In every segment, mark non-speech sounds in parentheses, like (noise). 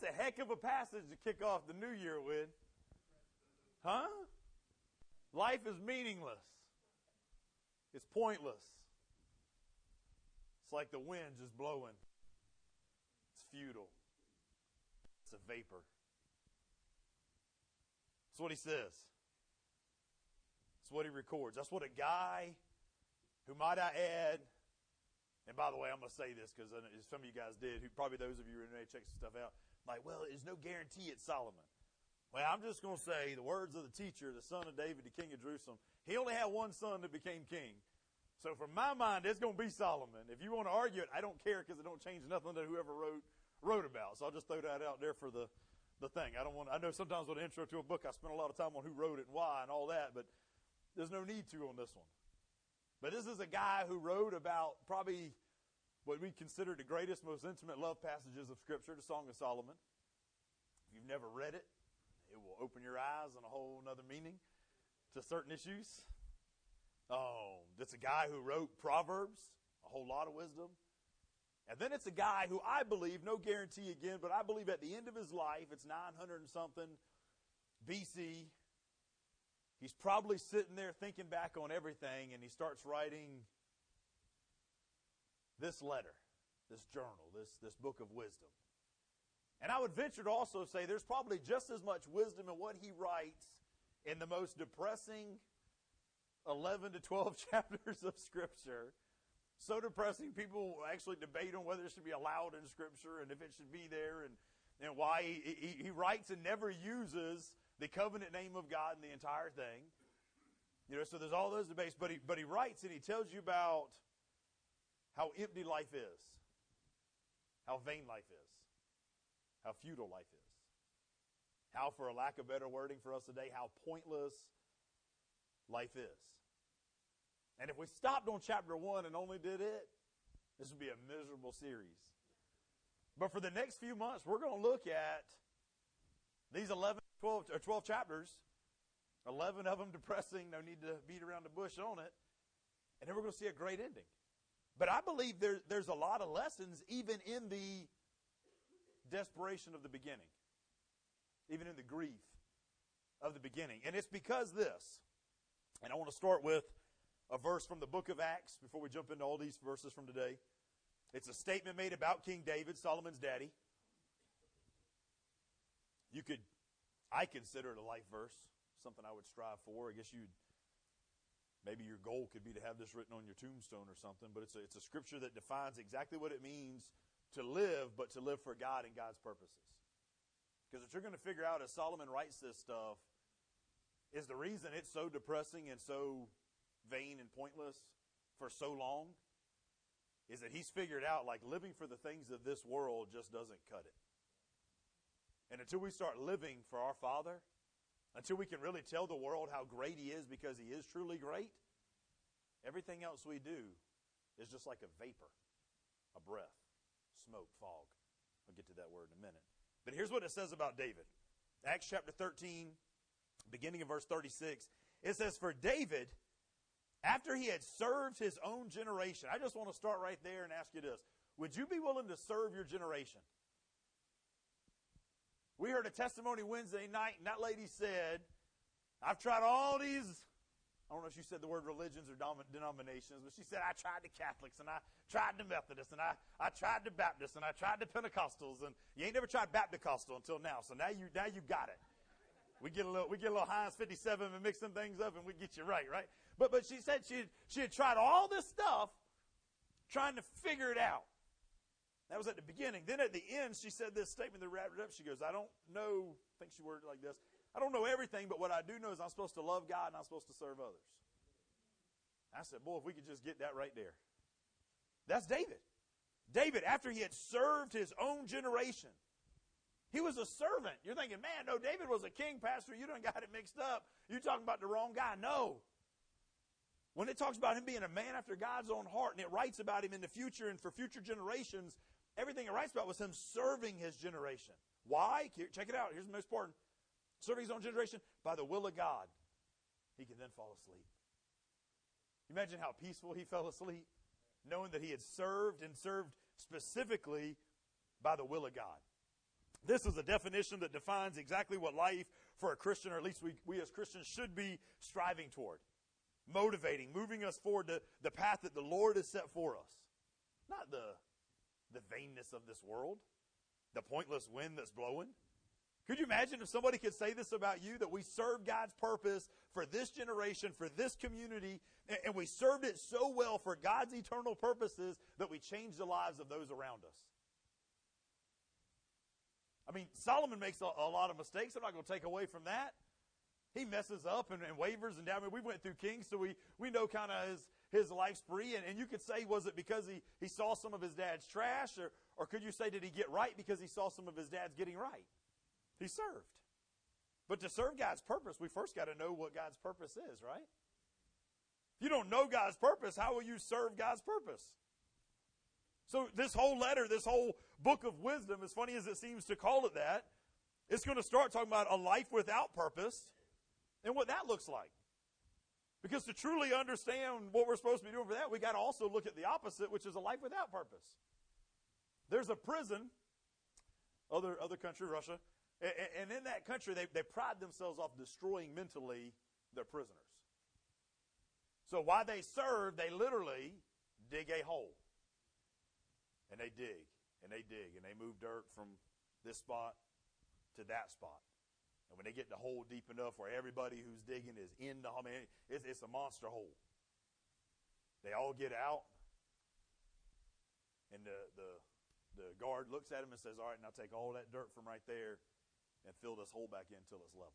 that's a heck of a passage to kick off the new year with. Huh? Life is meaningless. It's pointless. It's like the wind just blowing. It's futile. It's a vapor. That's what he says. That's what he records. That's what a guy who, might I add, and by the way, I'm going to say this because some of you guys did, who probably those of you who are check some stuff out, like, well, there's no guarantee it's Solomon. Well, I'm just going to say the words of the teacher, the son of David, the king of Jerusalem. He only had one son that became king. So from my mind, it's going to be Solomon. If you want to argue it, I don't care because it don't change nothing that whoever wrote wrote about. So I'll just throw that out there for the the thing. I don't want. I know sometimes with an intro to a book, I spend a lot of time on who wrote it and why and all that, but there's no need to on this one. But this is a guy who wrote about probably what we consider the greatest, most intimate love passages of Scripture, the Song of Solomon. If you've never read it, it will open your eyes on a whole other meaning to certain issues. Um, oh, it's a guy who wrote Proverbs, a whole lot of wisdom. And then it's a guy who I believe, no guarantee again, but I believe at the end of his life, it's 900 and something BC, he's probably sitting there thinking back on everything and he starts writing this letter, this journal, this, this book of wisdom. And I would venture to also say there's probably just as much wisdom in what he writes in the most depressing 11 to 12 (laughs) chapters of Scripture. So depressing, people actually debate on whether it should be allowed in Scripture and if it should be there and, and why. He, he, he writes and never uses the covenant name of God in the entire thing. You know, so there's all those debates, but he, but he writes and he tells you about how empty life is, how vain life is, how futile life is, how, for a lack of better wording for us today, how pointless life is. And if we stopped on chapter one and only did it, this would be a miserable series. But for the next few months, we're going to look at these 11 12, or 12 chapters, 11 of them depressing, no need to beat around the bush on it. And then we're going to see a great ending. But I believe there, there's a lot of lessons even in the desperation of the beginning, even in the grief of the beginning. And it's because this, and I want to start with a verse from the book of Acts before we jump into all these verses from today. It's a statement made about King David, Solomon's daddy. You could I consider it a life verse, something I would strive for. I guess you'd maybe your goal could be to have this written on your tombstone or something, but it's a, it's a scripture that defines exactly what it means to live, but to live for God and God's purposes. Because what you're going to figure out as Solomon writes this stuff is the reason it's so depressing and so vain and pointless for so long is that he's figured out like living for the things of this world just doesn't cut it. And until we start living for our Father, until we can really tell the world how great He is because He is truly great, everything else we do is just like a vapor, a breath, smoke, fog. I'll get to that word in a minute. But here's what it says about David Acts chapter 13, beginning of verse 36. It says, For David, after he had served his own generation, I just want to start right there and ask you this Would you be willing to serve your generation? We heard a testimony Wednesday night, and that lady said, I've tried all these, I don't know if she said the word religions or denominations, but she said, I tried the Catholics, and I tried the Methodists, and I, I tried the Baptists, and I tried the Pentecostals, and you ain't never tried Baptist-costal until now, so now you, now you got it. We get a little, we get a little Heinz 57 and mix some things up and we get you right, right? But, but she said she, she had tried all this stuff trying to figure it out. That was at the beginning. Then at the end, she said this statement that wrapped it up. She goes, I don't know, I think she worded it like this. I don't know everything, but what I do know is I'm supposed to love God and I'm supposed to serve others. I said, boy, if we could just get that right there. That's David. David, after he had served his own generation, he was a servant. You're thinking, man, no, David was a king, Pastor. You don't got it mixed up. You're talking about the wrong guy. No. When it talks about him being a man after God's own heart and it writes about him in the future and for future generations, everything it writes about was him serving his generation. Why? Check it out. Here's the most important. Serving his own generation by the will of God. He can then fall asleep. Imagine how peaceful he fell asleep, knowing that he had served and served specifically by the will of God. This is a definition that defines exactly what life for a Christian, or at least we, we as Christians, should be striving toward. Motivating, moving us forward to the path that the Lord has set for us. Not the, the vainness of this world, the pointless wind that's blowing. Could you imagine if somebody could say this about you that we served God's purpose for this generation, for this community, and we served it so well for God's eternal purposes that we changed the lives of those around us? I mean, Solomon makes a, a lot of mistakes. I'm not going to take away from that. He messes up and, and wavers and down. I mean, we went through Kings, so we, we know kind of his, his life spree. And, and you could say, was it because he, he saw some of his dad's trash? Or, or could you say, did he get right because he saw some of his dad's getting right? He served. But to serve God's purpose, we first got to know what God's purpose is, right? If you don't know God's purpose, how will you serve God's purpose? So this whole letter, this whole book of wisdom, as funny as it seems to call it that, it's going to start talking about a life without purpose and what that looks like. Because to truly understand what we're supposed to be doing for that, we got to also look at the opposite, which is a life without purpose. There's a prison, other other country, Russia, and in that country, they, they pride themselves off destroying mentally their prisoners. So while they serve, they literally dig a hole and they dig and they dig and they move dirt from this spot to that spot. And when they get the hole deep enough where everybody who's digging is in the oh, hole, mean, it's, it's a monster hole. They all get out, and the, the, the guard looks at him and says, All right, now take all that dirt from right there and fill this hole back in until it's level.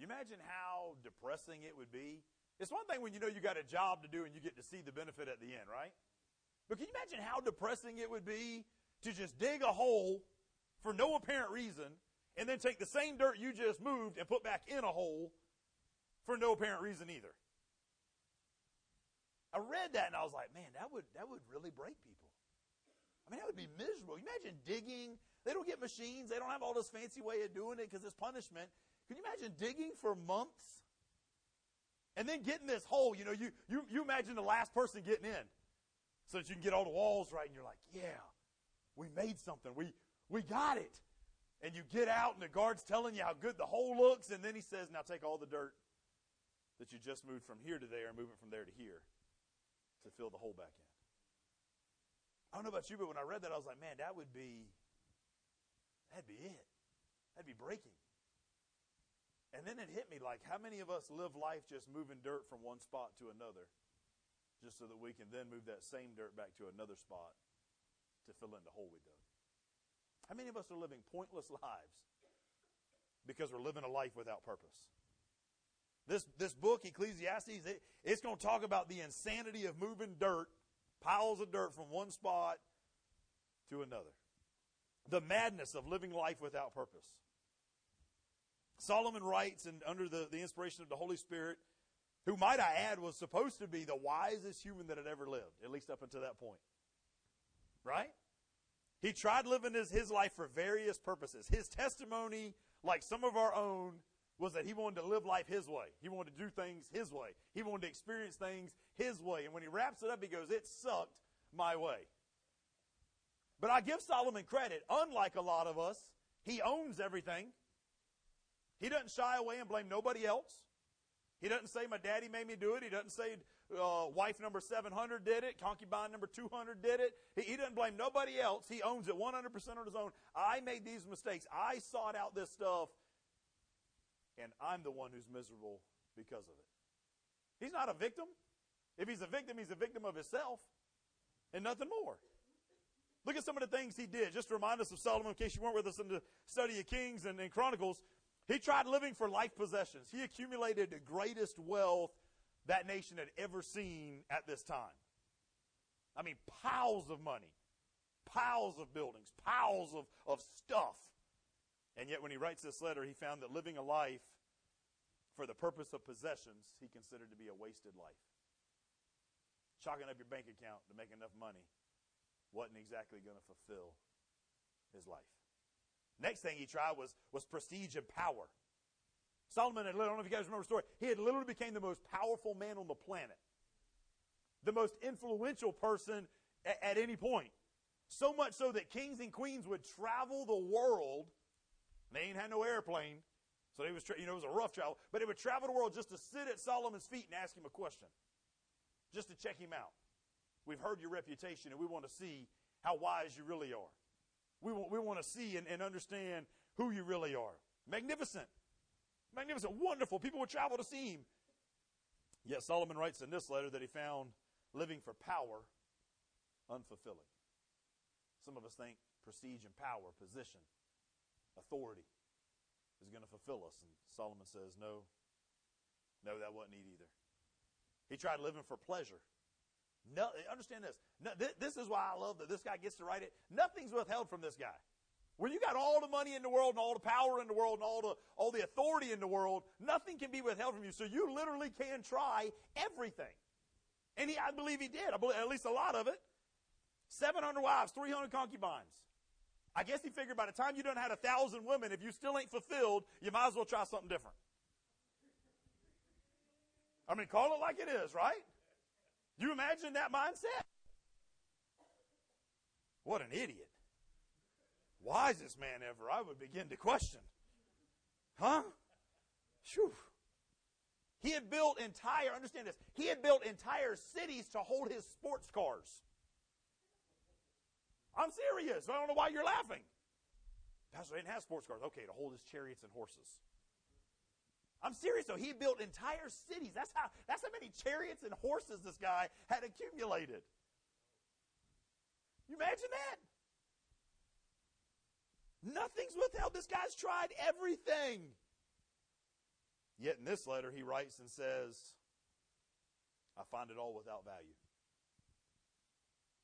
You imagine how depressing it would be? It's one thing when you know you got a job to do and you get to see the benefit at the end, right? But can you imagine how depressing it would be to just dig a hole for no apparent reason and then take the same dirt you just moved and put back in a hole for no apparent reason either? I read that and I was like, man, that would that would really break people. I mean, that would be miserable. You imagine digging. They don't get machines. They don't have all this fancy way of doing it because it's punishment. Can you imagine digging for months and then getting this hole? You know, you, you, you imagine the last person getting in so that you can get all the walls right and you're like, yeah, we made something. We, we got it. And you get out and the guard's telling you how good the hole looks. And then he says, now take all the dirt that you just moved from here to there and move it from there to here to fill the hole back in. I don't know about you, but when I read that, I was like, man, that would be, that'd be it. That'd be breaking. And then it hit me like, how many of us live life just moving dirt from one spot to another? just so that we can then move that same dirt back to another spot to fill in the hole we dug. How many of us are living pointless (laughs) lives because we're living a life without purpose? This, this book, Ecclesiastes, it, it's going to talk about the insanity of moving dirt, piles of dirt from one spot to another. The madness of living life without purpose. Solomon writes, and under the, the inspiration of the Holy Spirit, who might I add was supposed to be the wisest human that had ever lived, at least up until that point. Right? He tried living his, his life for various purposes. His testimony, like some of our own, was that he wanted to live life his way. He wanted to do things his way. He wanted to experience things his way. And when he wraps it up, he goes, It sucked my way. But I give Solomon credit. Unlike a lot of us, he owns everything. He doesn't shy away and blame nobody else. He doesn't say, My daddy made me do it. He doesn't say, uh, Wife number 700 did it. Concubine number 200 did it. He, he doesn't blame nobody else. He owns it 100% on his own. I made these mistakes. I sought out this stuff, and I'm the one who's miserable because of it. He's not a victim. If he's a victim, he's a victim of himself and nothing more. Look at some of the things he did. Just to remind us of Solomon, in case you weren't with us in the study of Kings and, and Chronicles. He tried living for life possessions. He accumulated the greatest wealth that nation had ever seen at this time. I mean, piles of money, piles of buildings, piles of, of stuff. And yet, when he writes this letter, he found that living a life for the purpose of possessions he considered to be a wasted life. Chalking up your bank account to make enough money wasn't exactly going to fulfill his life. Next thing he tried was, was prestige and power. Solomon had, I don't know if you guys remember the story, he had literally became the most powerful man on the planet. The most influential person at, at any point. So much so that kings and queens would travel the world. They ain't had no airplane, so they was you know it was a rough travel, but they would travel the world just to sit at Solomon's feet and ask him a question, just to check him out. We've heard your reputation, and we want to see how wise you really are. We want, we want to see and, and understand who you really are. Magnificent. Magnificent. Wonderful. People would travel to see him. Yet Solomon writes in this letter that he found living for power unfulfilling. Some of us think prestige and power, position, authority is going to fulfill us. And Solomon says, no, no, that wasn't it either. He tried living for pleasure. No, understand this. No, th- this is why I love that this guy gets to write it. Nothing's withheld from this guy. When you got all the money in the world and all the power in the world and all the all the authority in the world, nothing can be withheld from you. So you literally can try everything. And he, I believe he did. I believe at least a lot of it. 700 wives, 300 concubines. I guess he figured by the time you done had a thousand women, if you still ain't fulfilled, you might as well try something different. I mean, call it like it is, right? You imagine that mindset? What an idiot. Wisest man ever, I would begin to question. Huh? Phew. He had built entire, understand this, he had built entire cities to hold his sports cars. I'm serious. I don't know why you're laughing. Pastor didn't have sports cars. Okay, to hold his chariots and horses. I'm serious though. He built entire cities. That's how that's how many chariots and horses this guy had accumulated. You imagine that? Nothing's withheld. This guy's tried everything. Yet in this letter he writes and says, I find it all without value.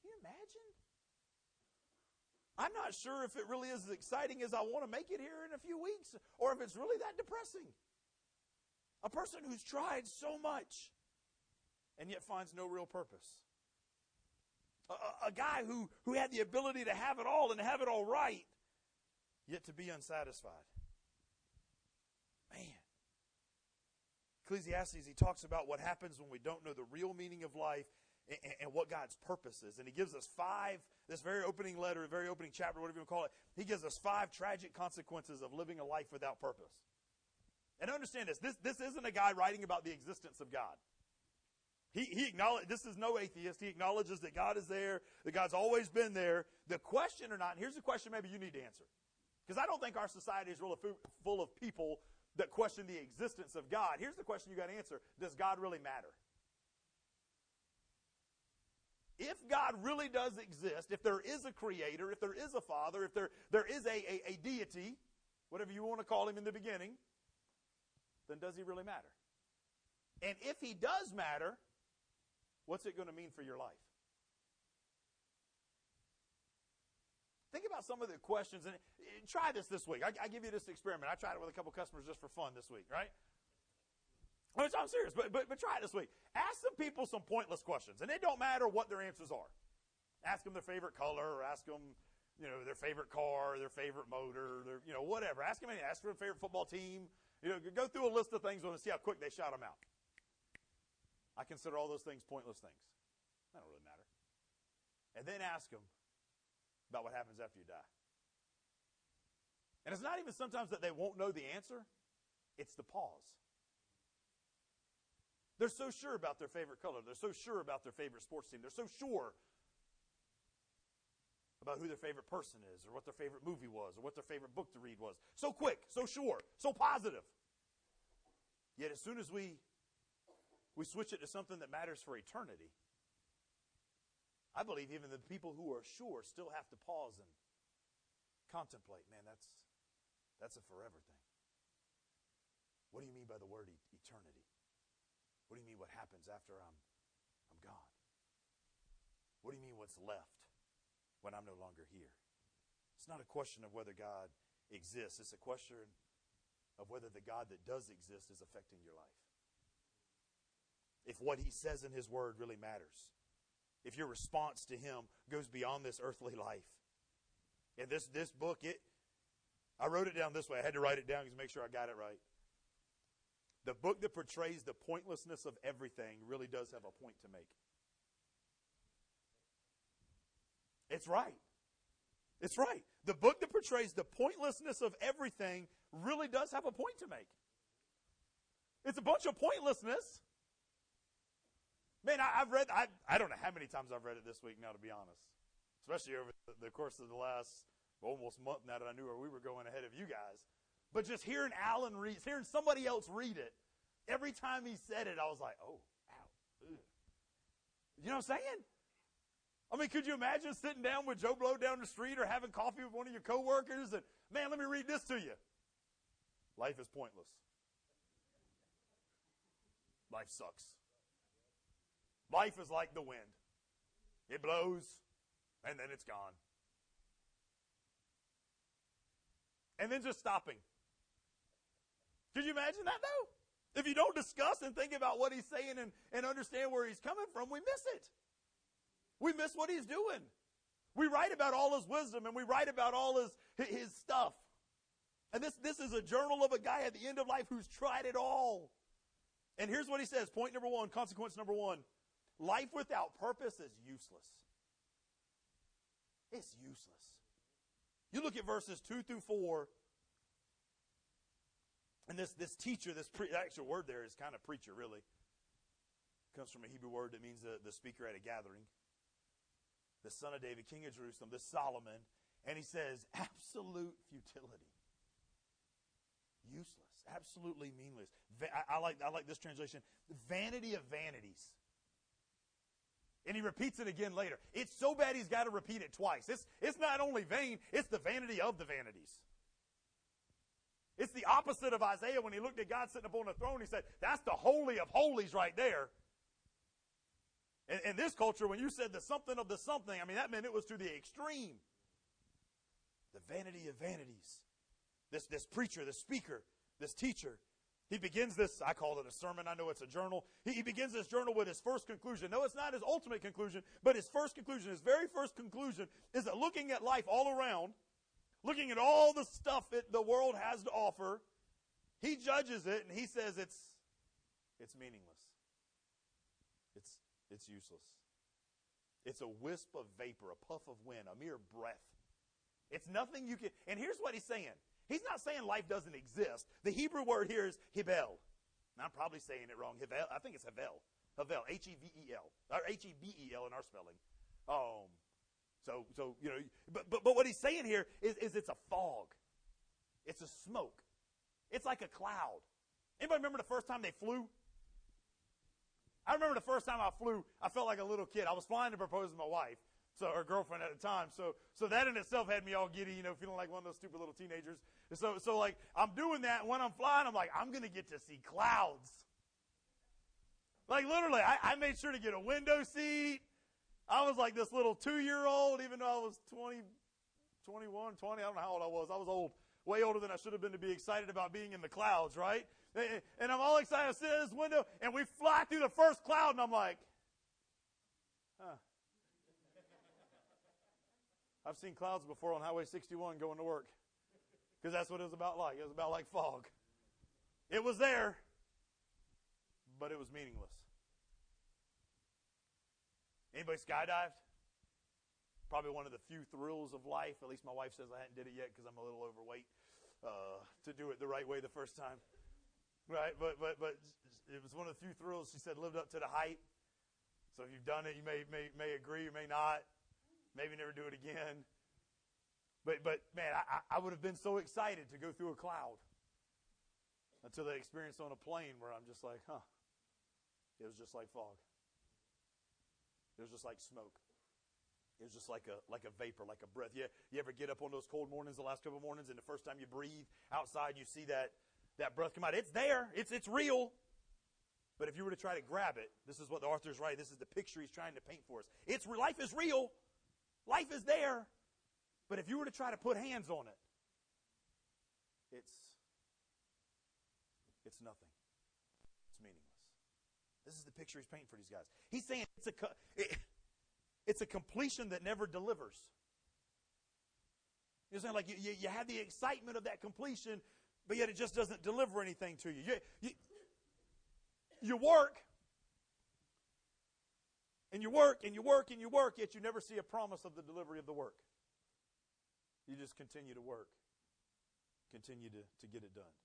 Can you imagine? I'm not sure if it really is as exciting as I want to make it here in a few weeks, or if it's really that depressing. A person who's tried so much and yet finds no real purpose. A, a, guy who, who had the ability to have it all and have it all right, yet to be unsatisfied. Man. Ecclesiastes, he talks about what happens when we don't know the real meaning of life and, and, what God's purpose is. And he gives us five, this very opening letter, very opening chapter, whatever you want to call it, he gives us five tragic consequences of living a life without purpose. And understand this, this, this isn't a guy writing about the existence of God. He, he acknowledges, this is no atheist. He acknowledges that God is there, that God's always been there. The question or not, here's the question maybe you need to answer. Because I don't think our society is really full of people that question the existence of God. Here's the question you got to answer Does God really matter? If God really does exist, if there is a creator, if there is a father, if there, there is a, a, a deity, whatever you want to call him in the beginning, then does he really matter? And if he does matter, what's it going to mean for your life? Think about some of the questions and try this this week. I, I give you this experiment. I tried it with a couple customers just for fun this week, right? I'm serious, but, but, but try it this week. Ask some people some pointless questions, and it don't matter what their answers are. Ask them their favorite color, or ask them, you know, their favorite car, their favorite motor, their, you know, whatever. Ask them, ask for their favorite football team, you know, go through a list of things and see how quick they shout them out. I consider all those things pointless things. That don't really matter. And then ask them about what happens after you die. And it's not even sometimes that they won't know the answer, it's the pause. They're so sure about their favorite color. They're so sure about their favorite sports team. They're so sure about who their favorite person is or what their favorite movie was or what their favorite book to read was. So quick, so sure, so positive. Yet as soon as we we switch it to something that matters for eternity, I believe even the people who are sure still have to pause and contemplate. Man, that's that's a forever thing. What do you mean by the word eternity? What do you mean what happens after I'm I'm gone? What do you mean what's left? when I'm no longer here. It's not a question of whether God exists, it's a question of whether the God that does exist is affecting your life. If what he says in his word really matters. If your response to him goes beyond this earthly life. And this, this book, it I wrote it down this way. I had to write it down to make sure I got it right. The book that portrays the pointlessness of everything really does have a point to make. It's right. It's right. The book that portrays the pointlessness of everything really does have a point to make. It's a bunch of pointlessness. Man, I, have read, I, I don't know how many times I've read it this week now, to be honest. Especially over the, the course of the last almost month now that I knew where we were going ahead of you guys. But just hearing Alan read, hearing somebody else read it, every time he said it, I was like, oh, ow. Ugh. You know what I'm saying? I mean, could you imagine sitting down with Joe Blow down the street or having coffee with one of your coworkers and, man, let me read this to you. Life is pointless. Life sucks. Life is like the wind. It blows and then it's gone. And then just stopping. Could you imagine that though? If you don't discuss and think about what he's saying and, and understand where he's coming from, we miss it. We miss what he's doing. We write about all his wisdom and we write about all his, his stuff. And this, this is a journal of a guy at the end of life who's tried it all. And here's what he says. Point number one, consequence number one. Life without purpose is useless. It's useless. You look at verses 2 through 4, and this, this teacher, this pre- actual word there is kind of preacher, really. It comes from a Hebrew word that means the, the speaker at a gathering the son of David, king of Jerusalem, this Solomon, and he says, absolute futility. Useless. Absolutely meaningless. I, I, like, I like this translation. Vanity of vanities. And he repeats it again later. It's so bad he's got to repeat it twice. It's, it's not only vain, it's the vanity of the vanities. It's the opposite of Isaiah when he looked at God sitting upon the throne. He said, That's the holy of holies right there. In, in this culture, when you said the something of the something, I mean, that meant it was to the extreme. The vanity of vanities. This, this preacher, this speaker, this teacher, he begins this, I call it a sermon, I know it's a journal. He, he, begins this journal with his first conclusion. No, it's not his ultimate conclusion, but his first conclusion, his very first conclusion, is that looking at life all around, looking at all the stuff that the world has to offer, he judges it and he says it's, it's meaningless. It's, it's useless. It's a wisp of vapor, a puff of wind, a mere breath. It's nothing you can. And here's what he's saying. He's not saying life doesn't exist. The Hebrew word here is hebel. I'm probably saying it wrong. Hebel. I think it's hevel. Hevel. H E V E L. Or H E B E L in our spelling. Um. So so you know. But but but what he's saying here is is it's a fog. It's a smoke. It's like a cloud. Anybody remember the first time they flew? I remember the first time I flew, I felt like a little kid. I was flying to propose to my wife, so her girlfriend at the time. So, so that in itself had me all giddy, you know, feeling like one of those stupid little teenagers. So, so like I'm doing that, and when I'm flying, I'm like, I'm gonna get to see clouds. Like literally, I, I made sure to get a window seat. I was like this little two-year-old, even though I was 20, 21, 20. I don't know how old I was. I was old, way older than I should have been to be excited about being in the clouds, right? And I'm all excited. I sit in this window, and we fly through the first cloud, and I'm like, huh. I've seen clouds before on Highway 61 going to work. Because that's what it was about like. It was about like fog. It was there, but it was meaningless. Anybody skydived? Probably one of the few thrills of life. At least my wife says I hadn't did it yet because I'm a little overweight uh, to do it the right way the first time. Right, but but but it was one of the few thrills she said lived up to the hype. So if you've done it, you may may may agree, you may not, maybe never do it again. But but man, I I would have been so excited to go through a cloud until the experience on a plane where I'm just like, huh. It was just like fog. It was just like smoke. It was just like a like a vapor, like a breath. Yeah, you ever get up on those cold mornings, the last couple of mornings, and the first time you breathe outside, you see that that breath come out. It's there. It's, it's real. But if you were to try to grab it, this is what the author's writing. This is the picture he's trying to paint for us. It's life is real. Life is there. But if you were to try to put hands on it, it's it's nothing. It's meaningless. This is the picture he's painting for these guys. He's saying it's a it, it's a completion that never delivers. You're saying like you, you, you have the excitement of that completion, but yet it just doesn't deliver anything to you. You, you, you work, and you work, and you work, and you work, yet you never see a promise of the delivery of the work. You just continue to work, continue to, to get it done.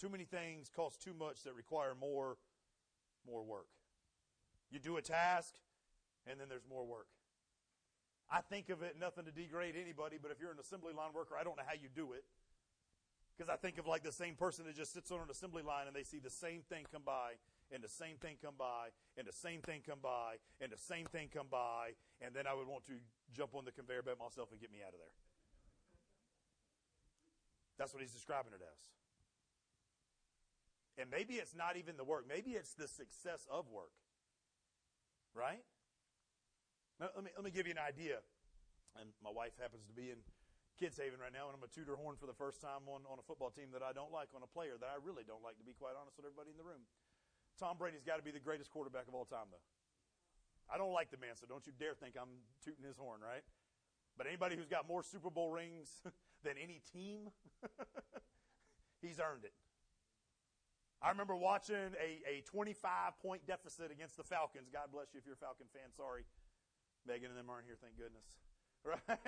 Too many things cost too much that require more, more work. You do a task, and then there's more work. I think of it nothing to degrade anybody, but if you're an assembly line worker, I don't know how you do it. Because I think of like the same person that just sits on an assembly line and they see the same thing come by, and the same thing come by, and the same thing come by, and the same thing come by, and then I would want to jump on the conveyor belt myself and get me out of there. That's what he's describing it as. And maybe it's not even the work, maybe it's the success of work. Right? Now, let me, let me give you an idea. And my wife happens to be in Kids Haven right now, and I'm a tutor horn for the first time on, on a football team that I don't like, on a player that I really don't like, to be quite honest with everybody in the room. Tom Brady's got to be the greatest quarterback of all time, though. I don't like the man, so don't you dare think I'm tooting his horn, right? But anybody who's got more Super Bowl rings (laughs) than any team, (laughs) he's earned it. I remember watching a, a 25 point deficit against the Falcons. God bless you if you're a Falcon fan. Sorry. Megan and them aren't here, thank goodness. (laughs) Right?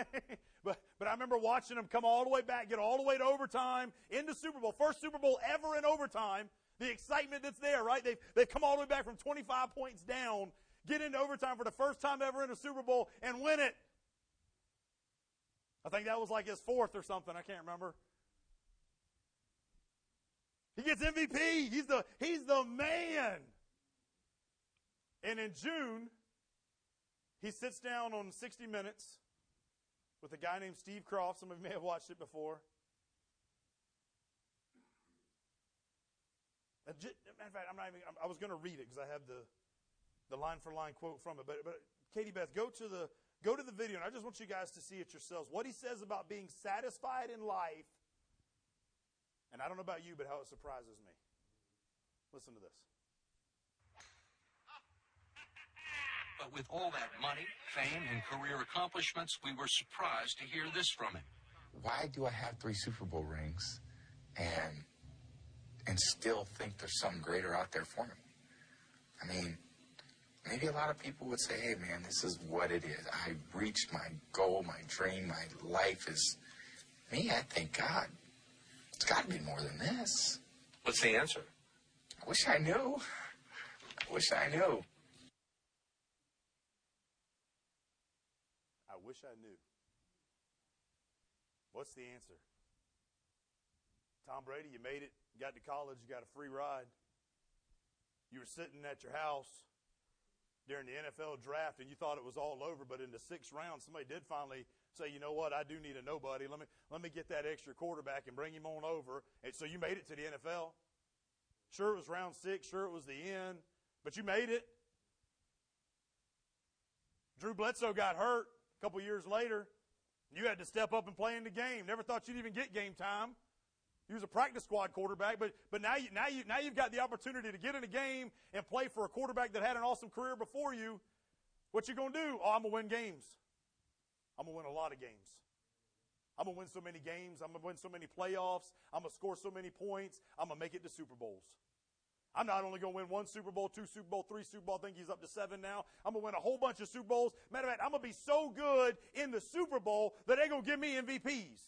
but, but I remember watching them come all the way back, get all the way to overtime, into Super Bowl. First Super Bowl ever in overtime. The excitement that's there, right? They've, they've come all the way back from 25 points down, get into overtime for the first time ever in a Super Bowl, and win it. I think that was like his fourth or something. I can't remember. He gets MVP. He's the, he's the man. And in June, he sits down on 60 Minutes with a guy named Steve Kroft. Some of you may have watched it before. Uh, matter of fact, I'm not even, I was going to read it because I have the, the line for line quote from it. But, but Katie Beth, go to the go to the video, and I just want you guys to see it yourselves. What he says about being satisfied in life and I don't know about you, but how it surprises me. Listen to this. (laughs) But with all that money, fame, and career accomplishments, we were surprised to hear this from him. Why do I have three Super Bowl rings and and still think there's something greater out there for me? I mean, maybe a lot of people would say, hey man, this is what it is. I reached my goal, my dream, my life is me, I thank God it's got to be more than this. What's the answer? I wish I knew. I wish I knew. I wish I knew. What's the answer? Tom Brady, you made it, you got to college, you got a free ride. You were sitting at your house during the NFL draft and you thought it was all over, but in the sixth round, somebody did finally say, you know what, I do need a nobody. Let me, let me get that extra quarterback and bring him on over. And so you made it to the NFL. Sure, it was round six. Sure, it was the end. But you made it. Drew Bledsoe got hurt a couple years later. You had to step up and play in the game. Never thought you'd even get game time. He was a practice squad quarterback, but, but now, you, now, you, now you've got the opportunity to get in a game and play for a quarterback that had an awesome career before you. What you gonna do? Oh, I'm gonna win games. I'm to win a lot of games. I'm to win so many games. I'm to win so many playoffs. I'm to score so many points. I'm to make it to Super Bowls. I'm not only going to win one Super Bowl, two Super Bowl, three Super Bowl. I think he's up to seven now. I'm going to win a whole bunch of Super Bowls. Matter of fact, I'm going to be so good in the Super Bowl that they're going to give me MVPs.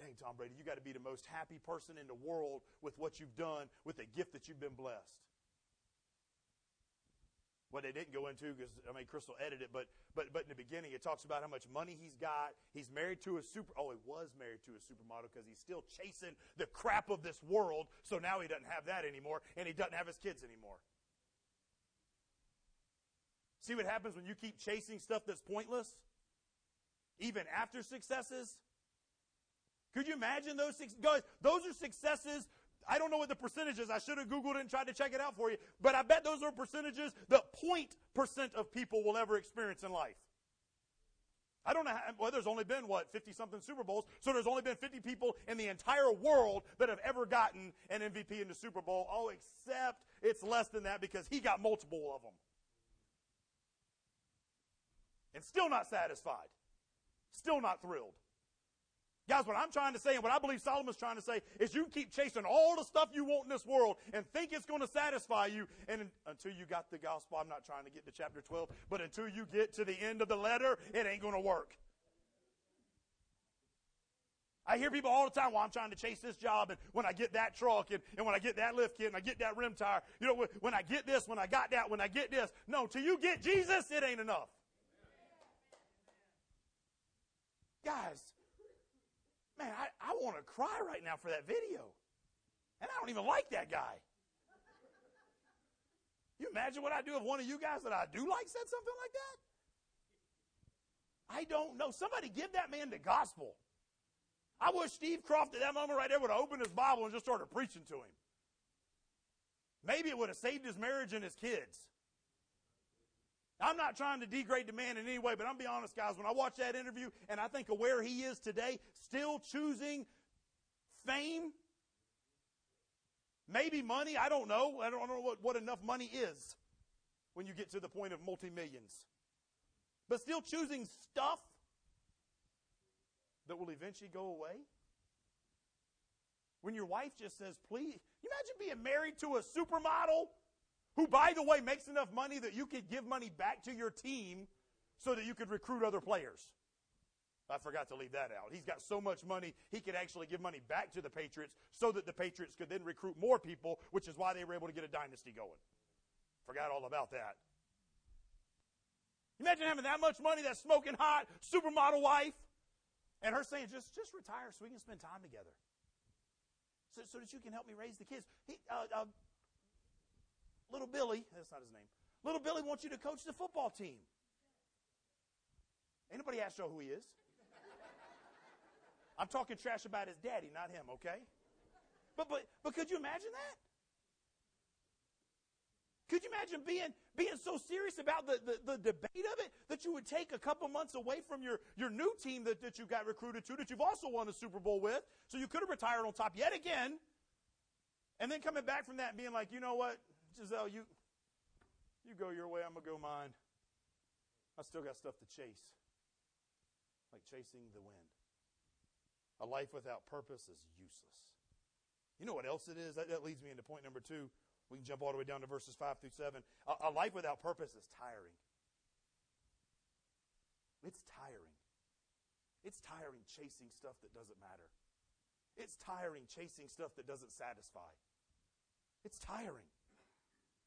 Dang, Tom Brady, you got to be the most happy person in the world with what you've done, with the gift that you've been blessed what they didn't go into because I mean Crystal edited it, but but but in the beginning it talks about how much money he's got. He's married to a super. Oh, he was married to a supermodel because he's still chasing the crap of this world. So now he doesn't have that anymore, and he doesn't have his kids anymore. See what happens when you keep chasing stuff that's pointless, even after successes. Could you imagine those six guys? Those are successes I don't know what the percentage is. I should have Googled it and tried to check it out for you. But I bet those are percentages that percent of people will ever experience in life. I don't know how, well, there's only been, what, 50 something Super Bowls. So there's only been 50 people in the entire world that have ever gotten an MVP in the Super Bowl. Oh, except it's less than that because he got multiple of them. And still not satisfied. Still not thrilled. Guys, what I'm trying to say and what I believe Solomon's trying to say is you keep chasing all the stuff you want in this world and think it's going to satisfy you. And until you got the gospel, I'm not trying to get to chapter 12, but until you get to the end of the letter, it ain't going to work. I hear people all the time, well, I'm trying to chase this job, and when I get that truck, and, and when I get that lift kit, and I get that rim tire, you know, when I get this, when I got that, when I get this. No, till you get Jesus, it ain't enough. Guys, man, I, I want to cry right now for that video. And I don't even like that guy. You imagine what I'd do if one of you guys that I do like said something like that? I don't know. Somebody give that man the gospel. I wish Steve Kroft at that moment right there would have opened his Bible and just started preaching to him. Maybe it would have saved his marriage and his kids. I'm not trying to degrade the man in any way, but I'm be honest, guys. When I watch that interview and I think of where he is today, still choosing fame, maybe money. I don't know. I don't know what, what enough money is when you get to the point of multi millions, but still choosing stuff that will eventually go away? When your wife just says, please, you imagine being married to a supermodel who, by the way, makes enough money that you could give money back to your team so that you could recruit other players. I forgot to leave that out. He's got so much money, he could actually give money back to the Patriots so that the Patriots could then recruit more people, which is why they were able to get a dynasty going. Forgot all about that. Imagine having that much money, that smoking hot supermodel wife. And her saying, just, just retire so we can spend time together. So, so that you can help me raise the kids. He, uh, uh, little Billy, that's not his name. Little Billy wants you to coach the football team. Anybody ask Joe who he is? I'm talking trash about his daddy, not him, okay? But, but, but could you imagine that? Could you imagine being, being so serious about the, the, the, debate of it that you would take a couple months away from your, your new team that, that you got recruited to, that you've also won a Super Bowl with, so you could have retired on top yet again, and then coming back from that and being like, you know what, Gisele, you, you go your way, I'm going to go mine. I still got stuff to chase, like chasing the wind. A life without purpose is useless. You know what else it is? That, that leads me into point number two. We can jump all the way down to verses 5 through 7. A, a life without purpose is tiring. It's tiring. It's tiring chasing stuff that doesn't matter. It's tiring chasing stuff that doesn't satisfy. It's tiring.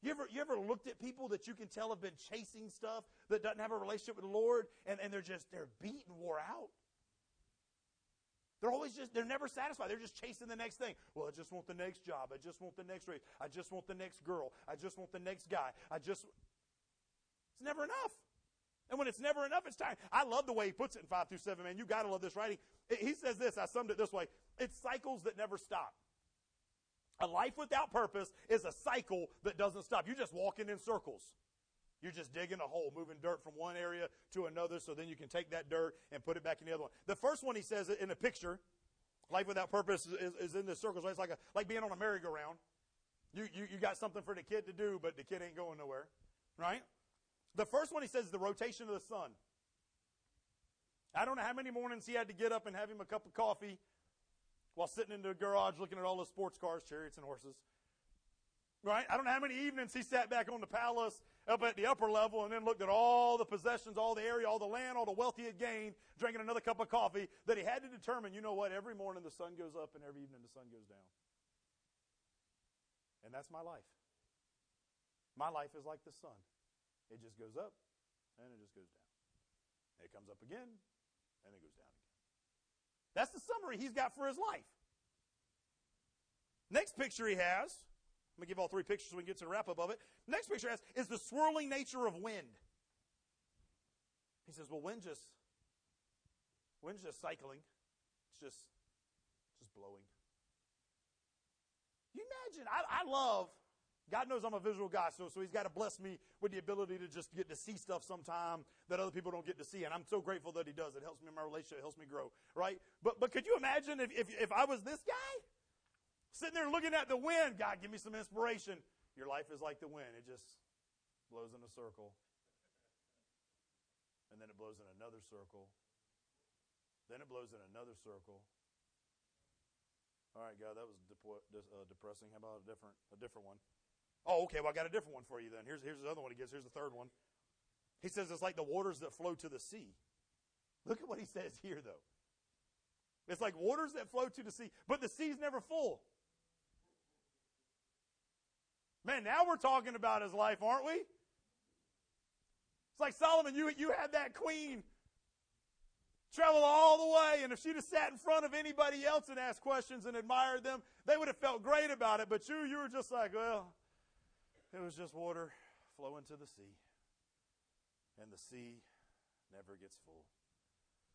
You ever, you ever looked at people that you can tell have been chasing stuff that doesn't have a relationship with the Lord and, and they're just, they're beat and wore out? They're always just, they're never satisfied. They're just chasing the next thing. Well, I just want the next job. I just want the next race. I just want the next girl. I just want the next guy. I just, it's never enough. And when it's never enough, it's time. I love the way he puts it in 5 through 7, man. You got to love this writing. He says this, I summed it this way it's cycles that never stop. A life without purpose is a cycle that doesn't stop. You're just walking in circles. You're just digging a hole, moving dirt from one area to another, so then you can take that dirt and put it back in the other one. The first one he says in the picture, life without purpose is, is in the circles. Right? It's like a, like being on a merry-go-round. You, you you got something for the kid to do, but the kid ain't going nowhere, right? The first one he says is the rotation of the sun. I don't know how many mornings he had to get up and have him a cup of coffee while sitting in the garage looking at all the sports cars, chariots, and horses. Right? I don't know how many evenings he sat back on the palace up at the upper level and then looked at all the possessions, all the area, all the land, all the wealth he had gained, drinking another cup of coffee, that he had to determine, you know what, every morning the sun goes up and every evening the sun goes down. And that's my life. My life is like the sun. It just goes up and it just goes down. It comes up again and it goes down again. That's the summary he's got for his life. Next picture he has I'm going to give all three pictures so we can get to the wrap up of it. Next picture has is the swirling nature of wind. He says, well, wind just wind's just cycling. It's just just blowing. You imagine, I, I love, God knows I'm a visual guy, so, so he's got to bless me with the ability to just get to see stuff sometime that other people don't get to see. And I'm so grateful that he does. It helps me in my relationship, it helps me grow, right? But, but could you imagine if, if, if I was this guy? Sitting there looking at the wind. God, give me some inspiration. Your life is like the wind. It just blows in a circle. And then it blows in another circle. Then it blows in another circle. All right, God, that was uh, depressing. How about a different, a different one? Oh, okay. Well, I got a different one for you then. Here's, here's the other one he gives. Here's the third one. He says it's like the waters that flow to the sea. Look at what he says here, though. It's like waters that flow to the sea, but the sea's never full. Man, now we're talking about his life, aren't we? It's like Solomon, you, you had that queen travel all the way, and if she'd have sat in front of anybody else and asked questions and admired them, they would have felt great about it. But you, you were just like, well, it was just water flowing to the sea. And the sea never gets full.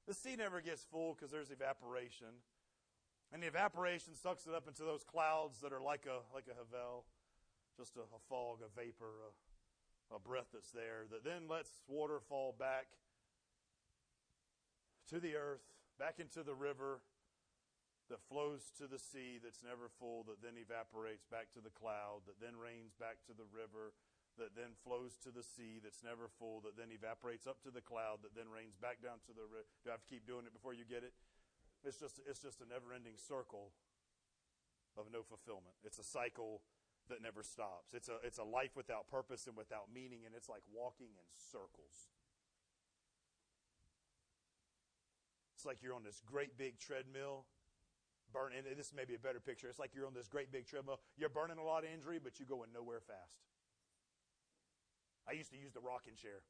The sea never gets full because there's evaporation. And the evaporation sucks it up into those clouds that are like a like a havel, just a, a fog, a vapor, a, a breath that's there that then lets water fall back to the earth, back into the river that flows to the sea that's never full, that then evaporates back to the cloud, that then rains back to the river, that then flows to the sea that's never full, that then evaporates up to the cloud, that then rains back down to the river. Do I have to keep doing it before you get it? It's just, it's just a never ending circle of no fulfillment. It's a cycle that never stops. It's a, it's a life without purpose and without meaning, and it's like walking in circles. It's like you're on this great big treadmill, burning. This may be a better picture. It's like you're on this great big treadmill. You're burning a lot of injury, but you're going nowhere fast. I used to use the rocking chair.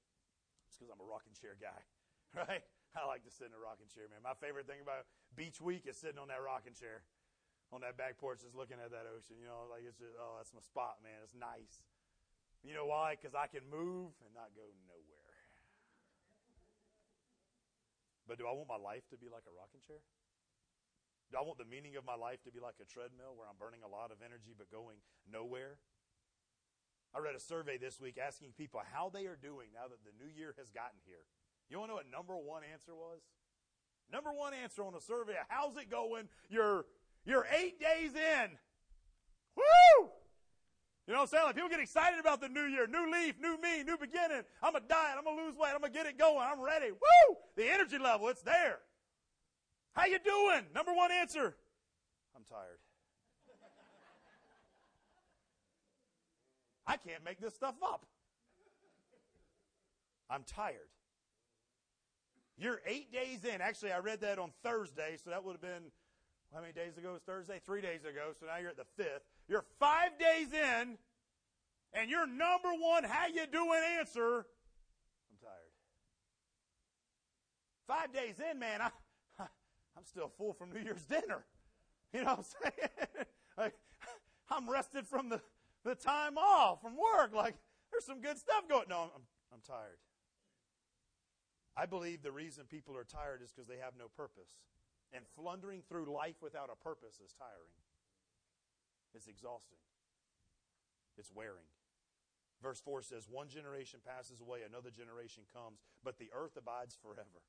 It's because I'm a rocking chair guy, (laughs) right? I like to sit in a rocking chair, man. My favorite thing about beach week is sitting on that rocking chair, on that back porch, just looking at that ocean. You know, like it's just, oh, that's my spot, man. It's nice. You know why? Because I can move and not go nowhere. But do I want my life to be like a rocking chair? Do I want the meaning of my life to be like a treadmill where I'm burning a lot of energy but going nowhere? I read a survey this week asking people how they are doing now that the new year has gotten here. You want to know what number one answer was? Number one answer on a survey, how's it going? You're, you're eight days in. Woo! You know what I'm saying? Like people get excited about the new year, new leaf, new me, new beginning. I'm gonna diet, I'm gonna lose weight, I'm gonna get it going, I'm ready. Woo! The energy level, it's there. How you doing? Number one answer. I'm tired. I can't make this stuff up. I'm tired. You're eight days in. Actually, I read that on Thursday, so that would have been how many days ago was Thursday? Three days ago. So now you're at the fifth. You're five days in, and your number one "How you doing?" answer. I'm tired. Five days in, man. I, I'm still full from New Year's dinner. (laughs) You know what I'm saying? (laughs) (laughs) I'm rested from the the time off from work. Like, there's some good stuff going. No, I'm, I'm tired. I believe the reason people are tired is because they have no purpose. And flundering through life without a purpose is tiring. It's exhausting. It's wearing. Verse 4 says, One generation passes away, another generation comes, but the earth abides forever.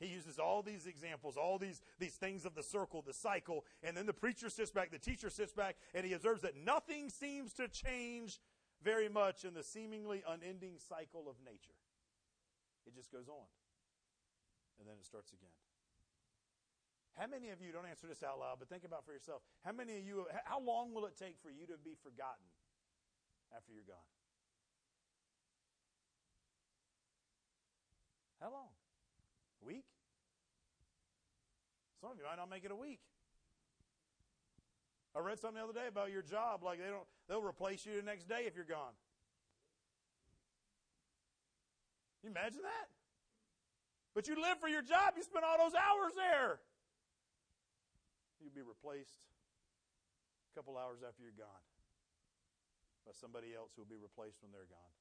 He uses all these examples, all these, these things of the circle, the cycle, and then the preacher sits back, the teacher sits back, and he observes that nothing seems to change very much in the seemingly unending cycle of nature. It just goes on. And then it starts again. How many of you, don't answer this out loud, but think about for yourself. How many of you, how long will it take for you to be forgotten after you're gone? How long? A week? Some of you might not make it a week. I read something the other day about your job, like they don't they'll replace you the next day if you're gone. You imagine that? But you live for your job, you spend all those hours there. You'll be replaced a couple hours after you're gone by somebody else who will be replaced when they're gone.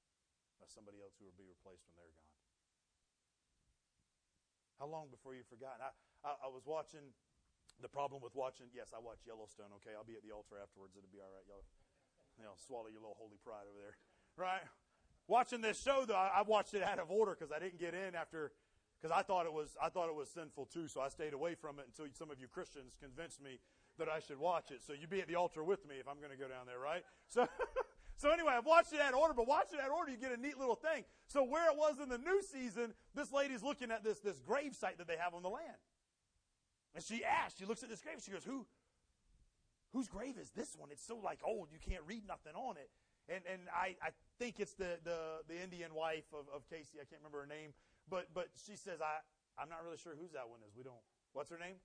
By somebody else who will be replaced when they're gone. How long before you've forgotten? I, I, I, was watching the problem with watching. Yes, I watch Yellowstone. Okay, I'll be at the altar afterwards. It'll be all right. Y'all, you know, swallow your little holy pride over there, right? Watching this show though, I, I watched it out of order because I didn't get in after because I thought it was I thought it was sinful too. So I stayed away from it until some of you Christians convinced me that I should watch it. So you'd be at the altar with me if I'm going to go down there, right? So. (laughs) So anyway, I've watched it out order, but watching that order, you get a neat little thing. So where it was in the new season, this lady's looking at this, this grave site that they have on the land. And she asks, she looks at this grave, she goes, who, whose grave is this one? It's so like old, you can't read nothing on it. And, and I, I think it's the, the, the Indian wife of, of Kayce. I can't remember her name. But, but she says, I, I'm not really sure whose that one is. We don't, what's her name?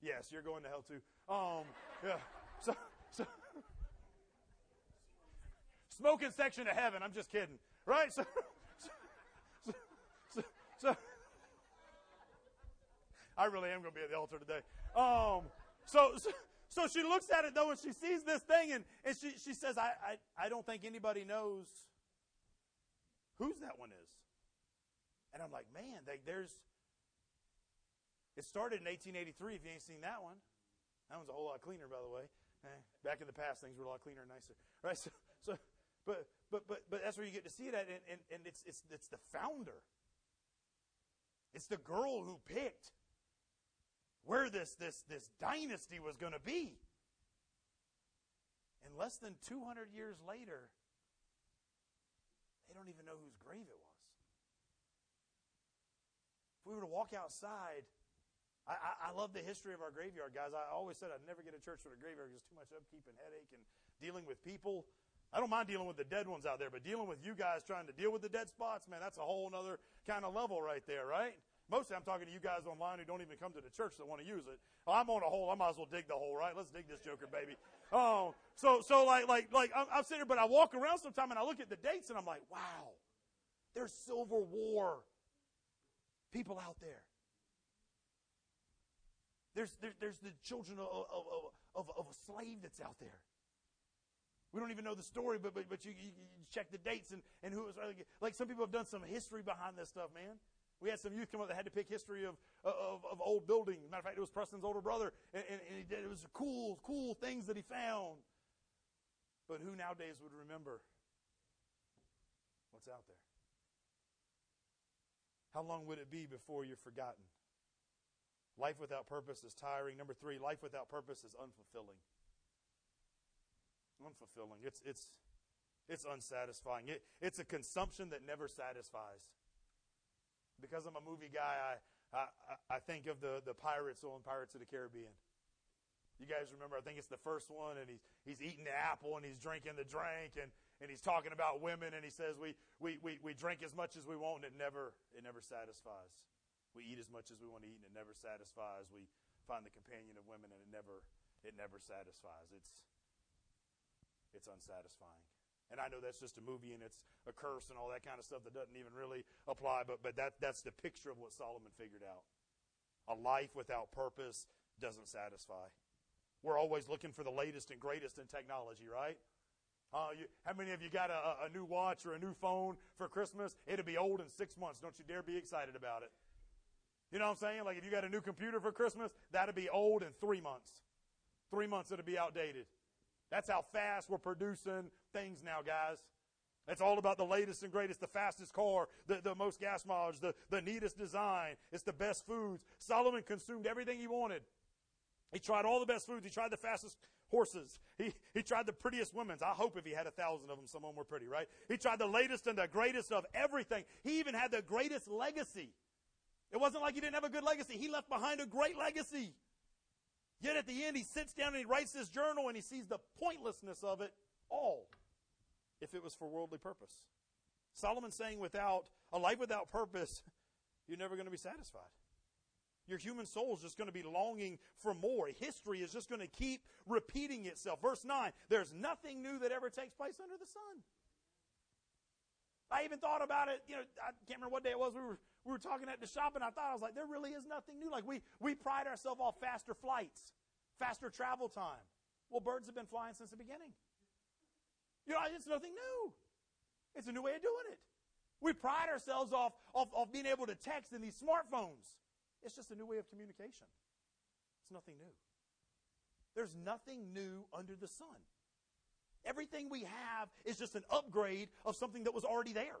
Yes, you're going to hell too. Um, yeah. So, so smoking section of heaven. I'm just kidding, right? So, so, so, so I really am going to be at the altar today. Um, so, so, so she looks at it though, and she sees this thing, and, and she, she says, I, I, I don't think anybody knows whose that one is. And I'm like, man, they, there's. It started in 1883. If you ain't seen that one, that one's a whole lot cleaner, by the way. Eh, back in the past, things were a lot cleaner and nicer, right? So, so, but, but, but, but that's where you get to see that, and, and, and it's, it's, it's the founder. It's the girl who picked where this, this, this dynasty was going to be. And less than 200 years later, they don't even know whose grave it was. If we were to walk outside, I, I, love the history of our graveyard, guys. I always said I'd never get a church with a graveyard because too much upkeep and headache and dealing with people. I don't mind dealing with the dead ones out there, but dealing with you guys trying to deal with the dead spots, man, that's a whole other kind of level right there, right? Mostly I'm talking to you guys online who don't even come to the church that want to use it. Oh, I'm on a hole. I might as well dig the hole, right? Let's dig this joker, baby. Oh, so, so like, like, like, I'm, I'm sitting here, but I walk around sometime and I look at the dates and I'm like, wow, there's Civil War people out there. There's, there, there's the children of, of, of, of, a slave that's out there. We don't even know the story, but, but, but you, you, you check the dates and, and who was. Uh, like some people have done some history behind this stuff, man. We had some youth come up that had to pick history of, uh, of, of old buildings. Matter of fact, it was Preston's older brother, and, and, and did, it was cool, cool things that he found. But who nowadays would remember what's out there? How long would it be before you're forgotten? Life without purpose is tiring. Number three, life without purpose is unfulfilling. Unfulfilling. It's, it's, it's unsatisfying. It, it's a consumption that never satisfies because I'm a movie guy, I, I, I think of the, the pirates on Pirates of the Caribbean. You guys remember, I think it's the first one, and he's, he's eating the apple and he's drinking the drink, and, and he's talking about women, and he says, we, we, we, we drink as much as we want, and it never, it never satisfies. We eat as much as we want to eat, and it never satisfies. We find the companion of women, and it never, it never satisfies. It's, it's unsatisfying. And I know that's just a movie and it's a curse and all that kind of stuff that doesn't even really apply, but, but that, that's the picture of what Solomon figured out. A life without purpose doesn't satisfy. We're always looking for the latest and greatest in technology, right? Uh, you, how many of you got a, a new watch or a new phone for Christmas? It'll be old in six months. Don't you dare be excited about it. You know what I'm saying? Like if you got a new computer for Christmas, that'll be old in three months. Three months it'll be outdated. That's how fast we're producing things now, guys. It's all about the latest and greatest, the fastest car, the, the most gas mileage, the, the neatest design. It's the best foods. Solomon consumed everything he wanted. He tried all the best foods. He tried the fastest horses. He, he tried the prettiest women's. I hope if he had a thousand of them, some of them were pretty, right? He tried the latest and the greatest of everything. He even had the greatest legacy. It wasn't like he didn't have a good legacy. He left behind a great legacy. Yet at the end, he sits down and he writes this journal and he sees the pointlessness of it all if it was for worldly purpose. Solomon's saying without a life without purpose, you're never going to be satisfied. Your human soul is just going to be longing for more. History is just going to keep repeating itself. Verse 9, there's nothing new that ever takes place under the sun. I even thought about it, you know, I can't remember what day it was. We were, we were talking at the shop and I thought, I was like, there really is nothing new. Like we, we pride ourselves off faster flights, faster travel time. Well, birds have been flying since the beginning. You know, it's nothing new. It's a new way of doing it. We pride ourselves off, off, off being able to text in these smartphones. It's just a new way of communication. It's nothing new. There's nothing new under the sun. Everything we have is just an upgrade of something that was already there.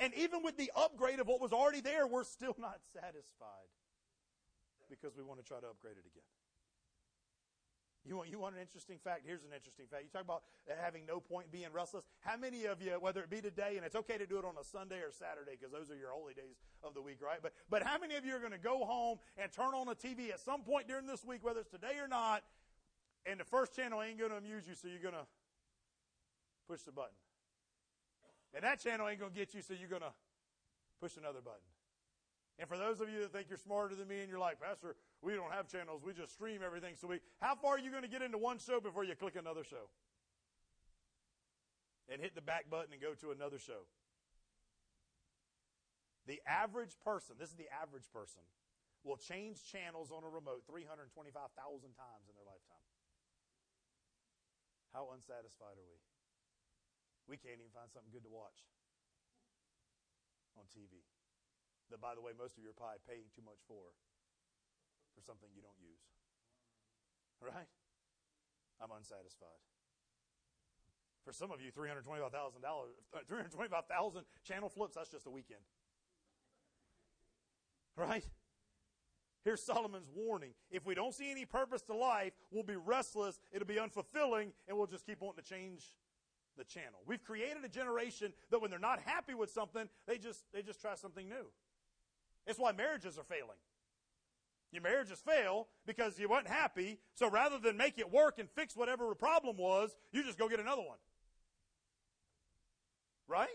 And even with the upgrade of what was already there, we're still (laughs) not satisfied because we want to try to upgrade it again. You want, you want an interesting fact? Here's an interesting fact. You talk about having no point being restless. How many of you, whether it be today, and it's okay to do it on a Sunday or Saturday because those are your holy days of the week, right? But, but how many of you are going to go home and turn on a TV at some point during this week, whether it's today or not, and the first channel ain't going to amuse you, so you're going to push the button. And that channel ain't going to get you, so you're going to push another button. And for those of you that think you're smarter than me and you're like, Pastor, We don't have channels. We just stream everything. So we, how far are you going to get into one show before you click another show? And hit the back button and go to another show. The average person, this is the average person, will change channels on a remote 325,000 times in their lifetime. How unsatisfied are we? We can't even find something good to watch on TV. That, by the way, most of you are probably paying too much for, for something you don't use. Right? I'm unsatisfied. For some of you, $325,000, uh, 325,000 channel flips, that's just a weekend. Right? Here's Solomon's warning. If we don't see any purpose to life, we'll be restless, it'll be unfulfilling, and we'll just keep wanting to change the channel. We've created a generation that when they're not happy with something, they just they just try something new. It's why marriages are failing. Your marriages fail because you weren't happy, so rather than make it work and fix whatever the problem was, you just go get another one. Right?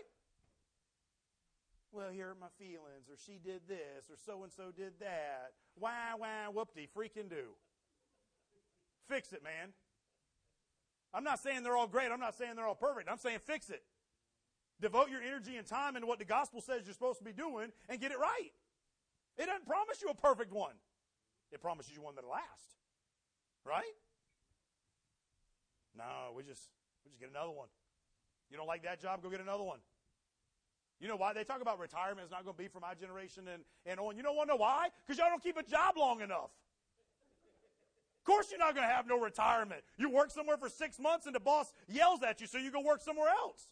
Well, here are my feelings, or she did this, or so and so did that. Why, why, whoop-de, freaking do. Fix it, man. I'm not saying they're all great. I'm not saying they're all perfect. I'm saying fix it. Devote your energy and time into what the gospel says you're supposed to be doing and get it right. It doesn't promise you a perfect one. It promises you one that'll last. Right? No, we just we just get another one. You don't like that job, go get another one. You know why? They talk about retirement is not going to be for my generation and, and on. You don't want to know why? Because y'all don't keep a job long enough. Of course you're not going to have no retirement. You work somewhere for six months and the boss yells at you, so you go work somewhere else.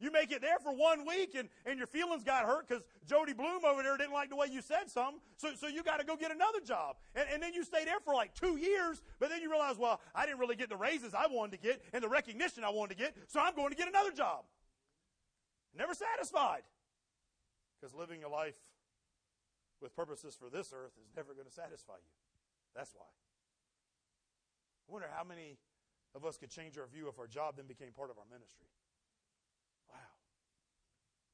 You make it there for one week and, and your feelings got hurt because Jody Bloom over there didn't like the way you said something. So, so you got to go get another job. And, and then you stay there for like two years, but then you realize, well, I didn't really get the raises I wanted to get and the recognition I wanted to get, so I'm going to get another job. Never satisfied. Because living a life with purposes for this earth is never going to satisfy you. That's why. I wonder how many of us could change our view if our job then became part of our ministry. Wow.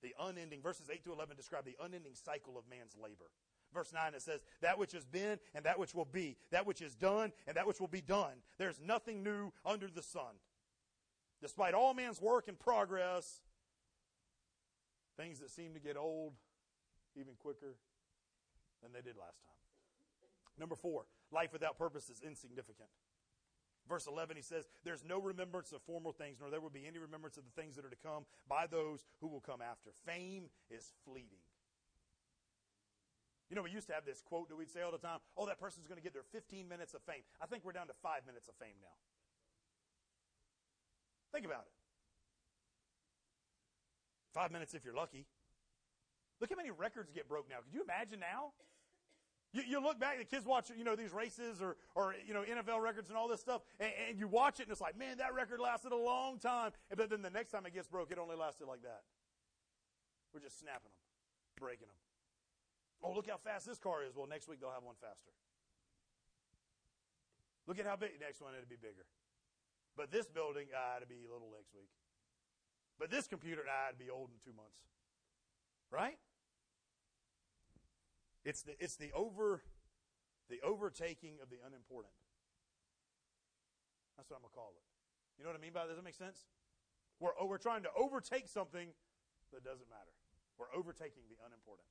The unending, verses 8 to 11 describe the unending cycle of man's labor. Verse 9, it says, That which has been and that which will be, that which is done and that which will be done. There's nothing new under the sun. Despite all man's work and progress, things that seem to get old even quicker than they did last time. Number four, life without purpose is insignificant. Verse 11, he says, There's no remembrance of former things, nor there will be any remembrance of the things that are to come by those who will come after. Fame is fleeting. You know, we used to have this quote that we'd say all the time Oh, that person's going to get their 15 minutes of fame. I think we're down to five minutes of fame now. Think about it. Five minutes if you're lucky. Look how many records get broke now. Could you imagine now? You, you look back, the kids watch, you know, these races or, or you know, NFL records and all this stuff, and, and you watch it and it's like, man, that record lasted a long time. But then the next time it gets broke, it only lasted like that. We're just snapping them, breaking them. Oh, look how fast this car is. Well, next week they'll have one faster. Look at how big. Next one, it'll be bigger. But this building, ah, it'll be little next week. But this computer, ah, it'll be old in two months. Right? It's the, it's the over the overtaking of the unimportant. That's what I'm gonna call it. You know what I mean by that? Does that make sense? We're, oh, we're trying to overtake something that doesn't matter. We're overtaking the unimportant.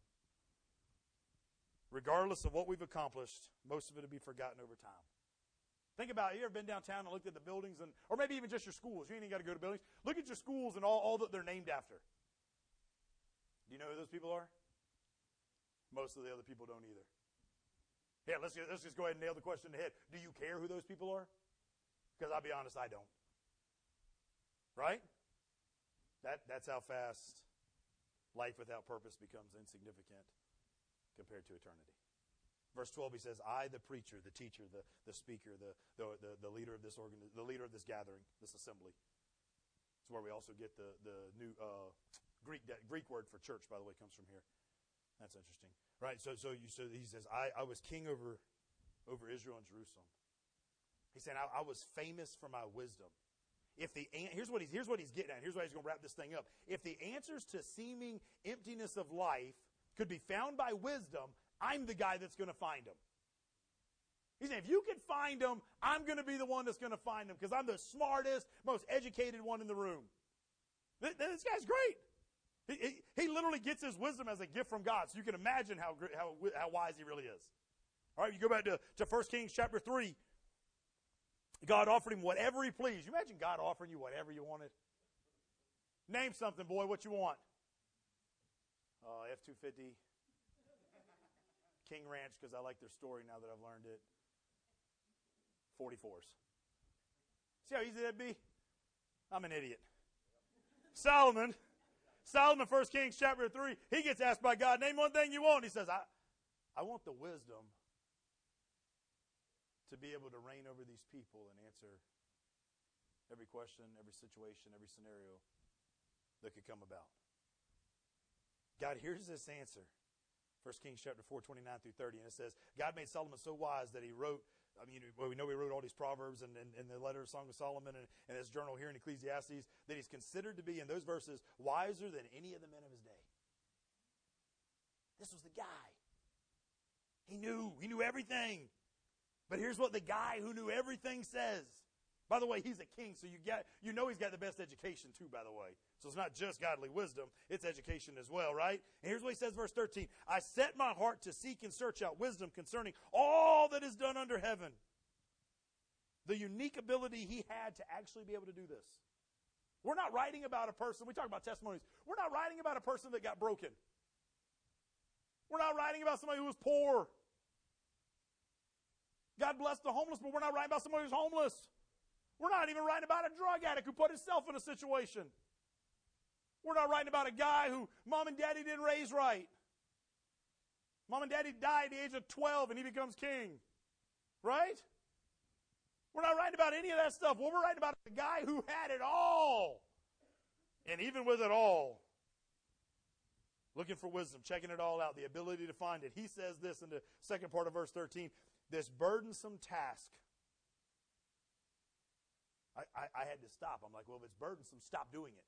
Regardless of what we've accomplished, most of it will be forgotten over time. Think about it. You ever been downtown and looked at the buildings, and or maybe even just your schools? You ain't even got to go to buildings. Look at your schools and all, all that they're named after. Do you know who those people are? Most of the other people don't either. Yeah, let's, let's just go ahead and nail the question ahead. Do you care who those people are? Because I'll be honest, I don't. Right? That, that's how fast life without purpose becomes insignificant compared to eternity. Verse 12, he says, I, the preacher, the teacher, the, the speaker, the, the, the, the leader of this organ, the leader of this gathering, this assembly. It's where we also get the, the new uh, Greek, Greek word for church, by the way, comes from here. That's interesting. Right? So, so, you, so he says, I, I was king over, over Israel and Jerusalem. He said, I, I was famous for my wisdom. If the here's what he's here's what he's getting at. Here's why he's going to wrap this thing up. If the answers to seeming emptiness of life could be found by wisdom, I'm the guy that's going to find them. He's saying, if you can find them, I'm going to be the one that's going to find them because I'm the smartest, most educated one in the room. This, this guy's great. He, he, he, literally gets his wisdom as a gift from God. So you can imagine how, how, how wise he really is. All right, you go back to, to 1 Kings chapter 3. God offered him whatever he pleased. You imagine God offering you whatever you wanted? Name something, boy, what you want. Uh, F 250. King Ranch, because I like their story now that I've learned it. 44s. See how easy that'd be? I'm an idiot. Solomon, Solomon, 1 Kings chapter 3, he gets asked by God, name one thing you want. He says, I, I want the wisdom to be able to reign over these people and answer every question, every situation, every scenario that could come about. God, hears this answer. 1 Kings chapter 4, 29 through 30. And it says, God made Solomon so wise that he wrote I mean, we know he wrote all these proverbs and, and, and the letter of Song of Solomon and, and his journal here in Ecclesiastes that he's considered to be in those verses wiser than any of the men of his day. This was the guy. He knew. He knew everything. But here's what the guy who knew everything says. By the way, he's a king, so you get you know he's got the best education too, by the way. So it's not just godly wisdom, it's education as well, right? And here's what he says, verse 13. I set my heart to seek and search out wisdom concerning all that is done under heaven. The unique ability he had to actually be able to do this. We're not writing about a person, we talk about testimonies. We're not writing about a person that got broken. We're not writing about somebody who was poor. God bless the homeless, but we're not writing about somebody who's homeless. We're not even writing about a drug addict who put himself in a situation. We're not writing about a guy who mom and daddy didn't raise right. Mom and daddy died at the age of 12 and he becomes king. Right? We're not writing about any of that stuff. What we're writing about is a guy who had it all. And even with it all, looking for wisdom, checking it all out, the ability to find it. He says this in the second part of verse 13 this burdensome task I, I, had to stop. I'm like, well, if it's burdensome, stop doing it.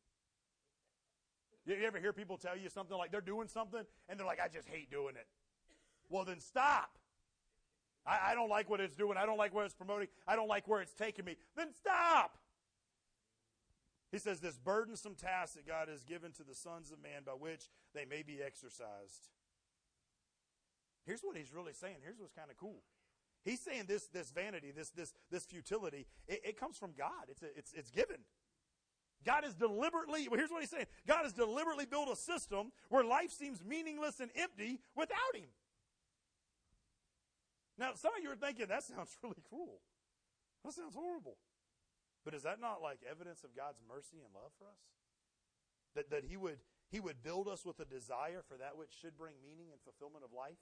You ever hear people tell you something like they're doing something and they're like, I just hate doing it? Well, then stop. I, I, don't like what it's doing. I don't like where it's promoting. I don't like where it's taking me. Then stop. He says, This burdensome task that God has given to the sons of man by which they may be exercised. Here's what he's really saying. Here's what's kind of cool. He's saying this, this vanity, this, this, this futility, it, it comes from God. It's, a, it's, it's given. God is deliberately, well, here's what he's saying God has deliberately built a system where life seems meaningless and empty without Him. Now, some of you are thinking, that sounds (laughs) really cruel. That sounds horrible. But is that not like evidence of God's mercy and love for us? That, that he, would, he would build us with a desire for that which should bring meaning and fulfillment of life?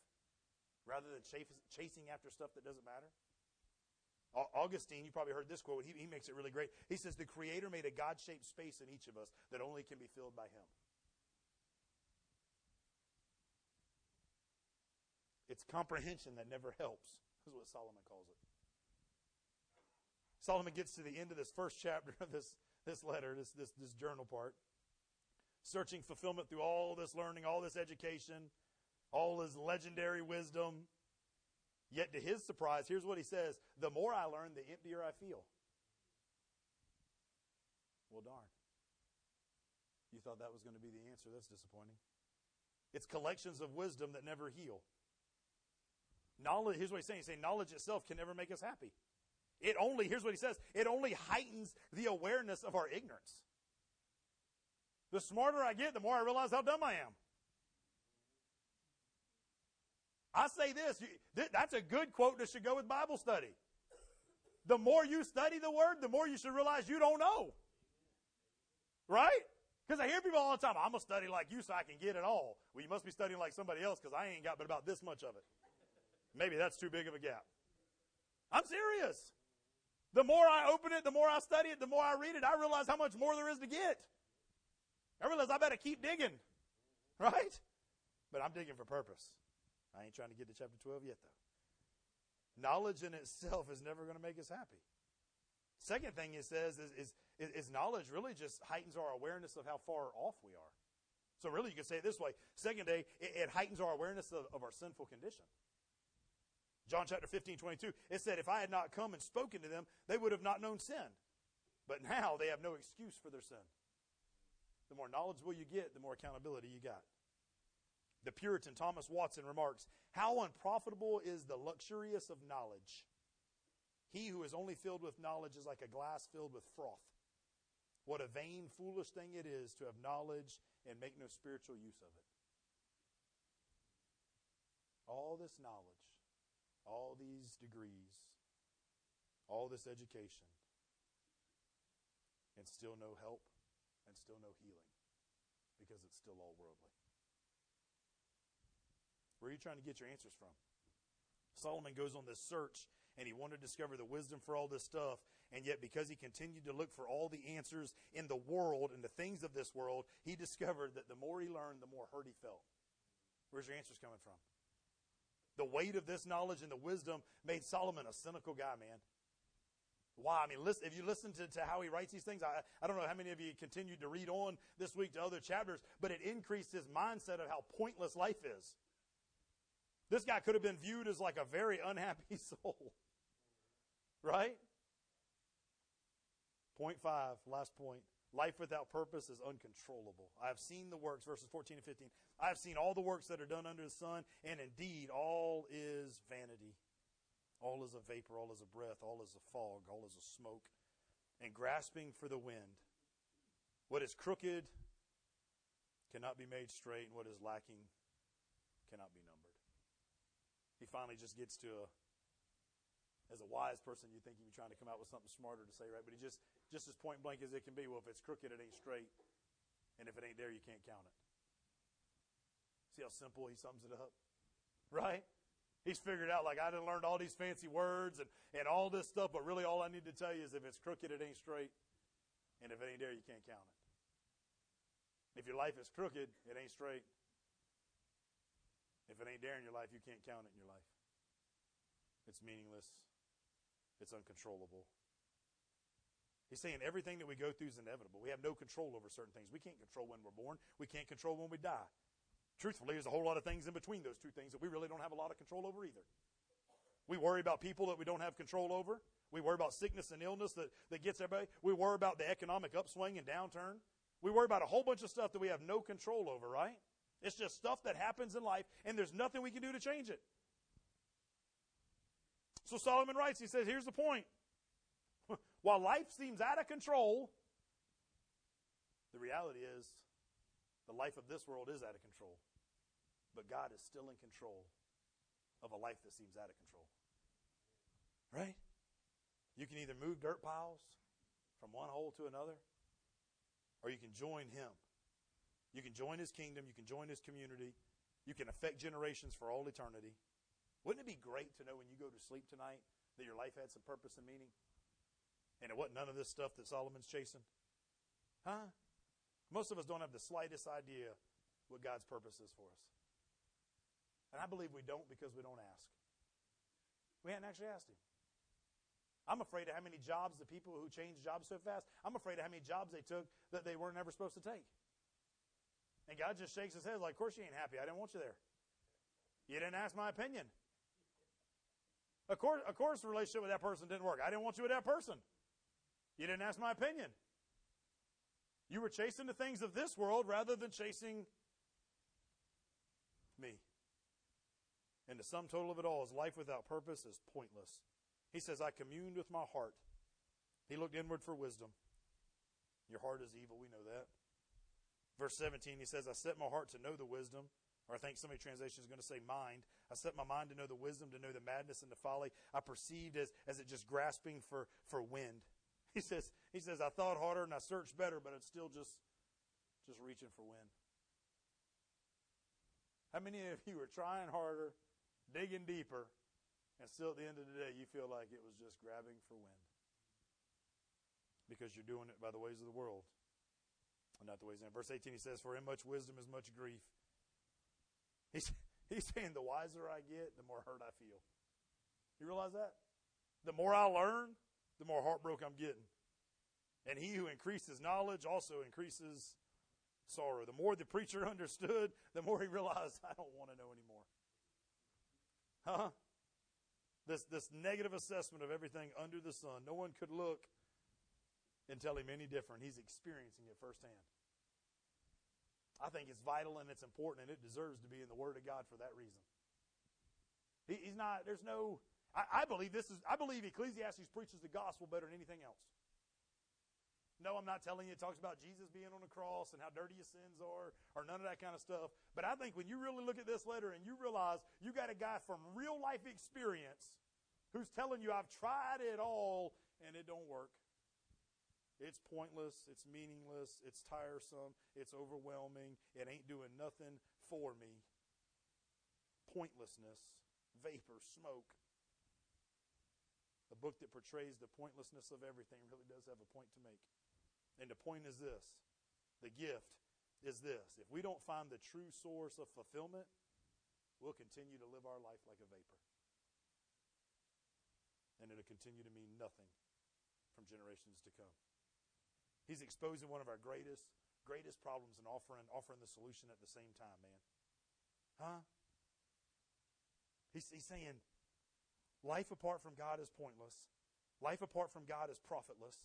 Rather than chasing after stuff that doesn't matter? Augustine, you probably heard this quote. He, he makes it really great. He says, The Creator made a God shaped space in each of us that only can be filled by Him. It's comprehension that never helps, is what Solomon calls it. Solomon gets to the end of this first chapter of this, this letter, this, this, this journal part, searching fulfillment through all this learning, all this education, all his legendary wisdom. Yet to his surprise, here's what he says The more I learn, the emptier I feel. Well, darn. You thought that was going to be the answer. That's disappointing. It's collections of wisdom that never heal. Knowledge, here's what he's saying. He's saying knowledge itself can never make us happy. It only, here's what he says, it only heightens the awareness of our ignorance. The smarter I get, the more I realize how dumb I am. I say this, that's a good quote that should go with Bible study. The more you study the Word, the more you should realize you don't know. Right? Because I hear people all the time, I'm going to study like you so I can get it all. Well, you must be studying like somebody else because I ain't got but about this much of it. Maybe that's too big of a gap. I'm serious. The more I open it, the more I study it, the more I read it, I realize how much more there is to get. I realize I better keep digging. Right? But I'm digging for purpose. I ain't trying to get to chapter 12 yet, though. Knowledge in itself is never going to make us happy. Second thing it says is, is, is, knowledge really just heightens our awareness of how far off we are. So really you could say it this way. Second day, it, it heightens our awareness of, of our sinful condition. John chapter 15, 22, it said, If I had not come and spoken to them, they would have not known sin. But now they have no excuse for their sin. The more knowledgeable you get, the more accountability you got. The Puritan Thomas Watson remarks, How unprofitable is the luxurious of knowledge? He who is only filled with knowledge is like a glass filled with froth. What a vain, foolish thing it is to have knowledge and make no spiritual use of it. All this knowledge, all these degrees, all this education, and still no help and still no healing because it's still all worldly. Where are you trying to get your answers from? Solomon goes on this search and he wanted to discover the wisdom for all this stuff. And yet, because he continued to look for all the answers in the world and the things of this world, he discovered that the more he learned, the more hurt he felt. Where's your answers coming from? The weight of this knowledge and the wisdom made Solomon a cynical guy, man. Why? I mean, listen, if you listen to, to how he writes these things, I, I don't know how many of you continued to read on this week to other chapters, but it increased his mindset of how pointless life is. This guy could have been viewed as like a very unhappy (laughs) soul. Right? Point five, last point. Life without purpose is uncontrollable. I have seen the works, verses 14 and 15. I have seen all the works that are done under the sun, and indeed all is vanity. All is a vapor, all is a breath, all is a fog, all is a smoke, and grasping for the wind. What is crooked cannot be made straight, and what is lacking cannot be numbered. He finally just gets to a as a wise person, you think he'd be trying to come out with something smarter to say, right? But he just, just as point blank as it can be. Well, if it's crooked, it ain't straight. And if it ain't there, you can't count it. See how simple he sums it up? Right? He's figured out, like, I didn't learn all these fancy words and, and all this stuff, but really all I need to tell you is if it's crooked, it ain't straight. And if it ain't there, you can't count it. If your life is crooked, it ain't straight. If it ain't there in your life, you can't count it in your life. It's meaningless. It's uncontrollable. He's saying everything that we go through is inevitable. We have no control over certain things. We can't control when we're born. We can't control when we die. Truthfully, there's a whole lot of things in between those two things that we really don't have a lot of control over either. We worry about people that we don't have control over. We worry about sickness and illness that, that gets everybody. We worry about the economic upswing and downturn. We worry about a whole bunch of stuff that we have no control over, right? It's just stuff that happens in life, and there's nothing we can do to change it. So Solomon writes, he says, here's the point. (laughs) While life seems out of control, the reality is the life of this world is out of control. But God is still in control of a life that seems out of control. Right? You can either move dirt piles from one hole to another, or you can join Him. You can join His kingdom, you can join His community, you can affect generations for all eternity. Wouldn't it be great to know when you go to sleep tonight that your life had some purpose and meaning? And it wasn't none of this stuff that Solomon's chasing? Huh? Most of us don't have the slightest idea what God's purpose is for us. And I believe we don't because we don't ask. We hadn't actually asked Him. I'm afraid of how many jobs the people who change jobs so fast, I'm afraid of how many jobs they took that they weren't ever supposed to take. And God just shakes his head like, Of course you ain't happy. I didn't want you there. You didn't ask my opinion. Of course, of course, the relationship with that person didn't work. I didn't want you with that person. You didn't ask my opinion. You were chasing the things of this world rather than chasing me. And the sum total of it all is life without purpose is pointless. He says, I communed with my heart. He looked inward for wisdom. Your heart is evil, we know that. Verse 17, he says, I set my heart to know the wisdom or I think some of translations are going to say mind. I set my mind to know the wisdom, to know the madness and the folly. I perceived as, as it just grasping for, for wind. (laughs) He says, he says, I thought harder and I searched better, but it's still just, just reaching for wind. How many of you are trying harder, digging deeper, and still at the end of the day you feel like it was just grabbing for wind? Because you're doing it by the ways of the world, not the ways of Verse 18 he says, For in much wisdom is much grief He's, (laughs) he's saying the wiser I get, the more hurt I feel. You realize that? The more I learn, the more heartbroken I'm getting. And he who increases knowledge also increases sorrow. The more the preacher (laughs) understood, the more he realized, I don't want to know anymore. Huh? This, this negative assessment of everything under the sun. No one could look and tell him any different. He's experiencing it firsthand. I think it's vital and it's important and it deserves to be in the Word of God for that reason. He, he's not, there's no, I, I believe this is, I believe Ecclesiastes preaches the gospel better than anything else. No, I'm not telling you it talks about Jesus being on the cross and how dirty your sins are or none of that kind of stuff. But I think when you really look at this letter and you realize you got a guy from real life experience who's telling you, I've tried it all and it don't work. It's pointless, it's meaningless, it's tiresome, it's overwhelming, it ain't doing nothing for me. Pointlessness, vapor, smoke. A book that portrays the pointlessness of everything really does have a point to make. And the point is this the gift is this. If we don't find the true source of fulfillment, we'll continue to live our life like a vapor. And it'll continue to mean nothing from generations to come. He's exposing one of our greatest, greatest problems and offering, offering the solution at the same time, man. Huh? He's, he's saying life apart from God is pointless. Life apart from God is profitless.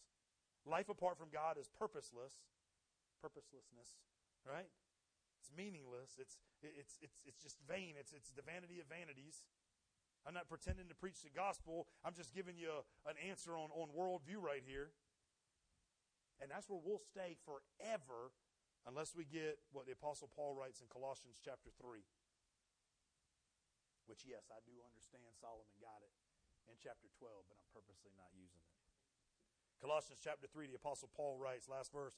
Life apart from God is purposeless. Purposelessness, right? It's meaningless. It's, it's, it's, it's just vain. It's, it's the vanity of vanities. I'm not pretending to preach the gospel. I'm just giving you a, an answer on, on worldview right here. And that's where we'll stay forever unless we get what the Apostle Paul writes in Colossians chapter 3. Which, yes, I do understand Solomon got it in chapter 12, but I'm purposely not using it. Colossians chapter 3, the Apostle Paul writes, last verse,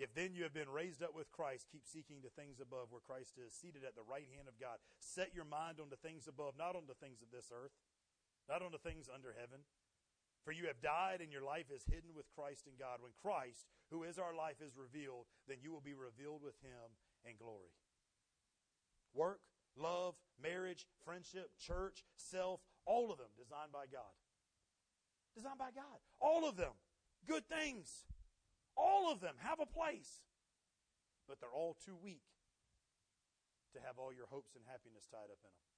if then you have been raised up with Christ, keep seeking the things above where Christ is, seated at the right hand of God. Set your mind on the things above, not on the things of this earth, not on the things under heaven. For you have died, and your life is hidden with Christ in God. When Christ, who is our life, is revealed, then you will be revealed with him in glory. Work, love, marriage, friendship, church, self, all of them designed by God designed by God. All of them. Good things. All of them have a place. But they're all too weak to have all your hopes and happiness tied up in them.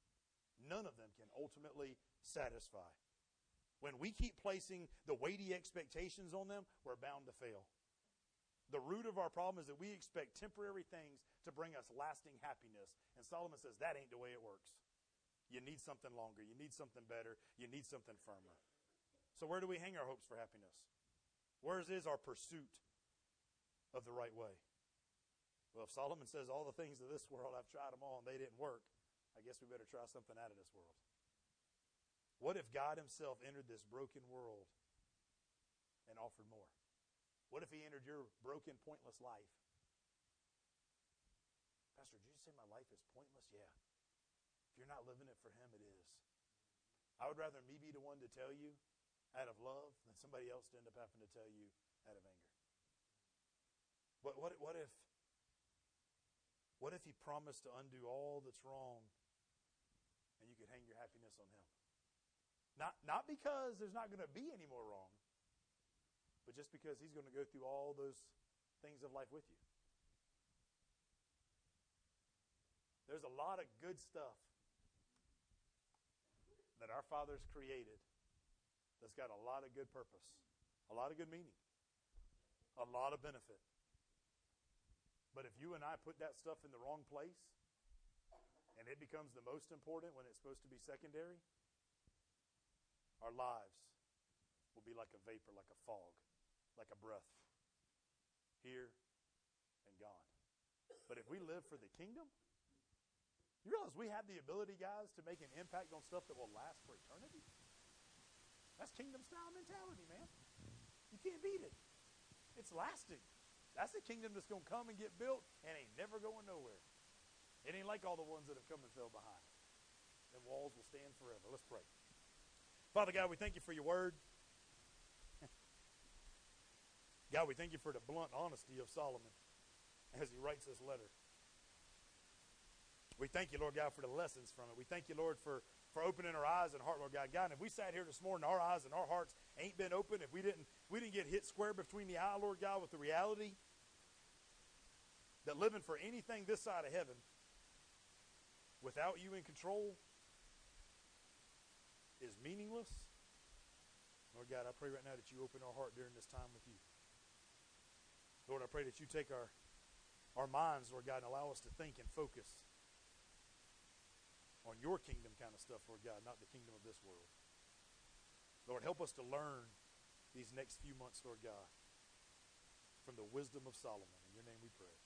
None of them can ultimately satisfy. When we keep placing the weighty expectations on them, we're bound to fail. The root of our problem is that we expect temporary things to bring us lasting happiness. And Solomon says that ain't the way it works. You need something longer. You need something better. You need something firmer. So, where do we hang our hopes for happiness? Where's is our pursuit of the right way? Well, if Solomon says all the things of this world, I've tried them all and they didn't work, I guess we better try something out of this world. What if God Himself entered this broken world and offered more? What if He entered your broken, pointless life? Pastor, did you say my life is pointless? Yeah. If you're not living it for Him, it is. I would rather me be the one to tell you out of love than somebody else to end up having to tell you out of anger. But what, what if what if he promised to undo all that's wrong and you could hang your happiness on him? Not, not because there's not going to be any more wrong, but just because he's going to go through all those things of life with you. There's a lot of good stuff that our Father's created that's got a lot of good purpose, a lot of good meaning, a lot of benefit. But if you and I put that stuff in the wrong place and it becomes the most important when it's supposed to be secondary, our lives will be like a vapor, like a fog, like a breath, here and gone. But if we live for the kingdom, you realize we have the ability, guys, to make an impact on stuff that will last for eternity? That's kingdom style mentality, man. You can't beat it. It's lasting. That's the kingdom that's going to come and get built and ain't never going nowhere. It ain't like all the ones that have come and fell behind. The walls will stand forever. Let's pray. Father God, we thank you for your word. God, we thank you for the blunt honesty of Solomon as he writes this letter. We thank you, Lord God, for the lessons from it. We thank you, Lord, for for opening our eyes and heart, Lord God. God, and if we sat here this morning, our eyes and our hearts ain't been open, if we didn't we didn't get hit square between the eye, Lord God, with the reality that living for anything this side of heaven without you in control is meaningless. Lord God, I pray right now that you open our heart during this time with you. Lord, I pray that you take our, our minds, Lord God, and allow us to think and focus on your kingdom kind of stuff, Lord God, not the kingdom of this world. Lord, help us to learn these next few months, Lord God, from the wisdom of Solomon. In your name we pray.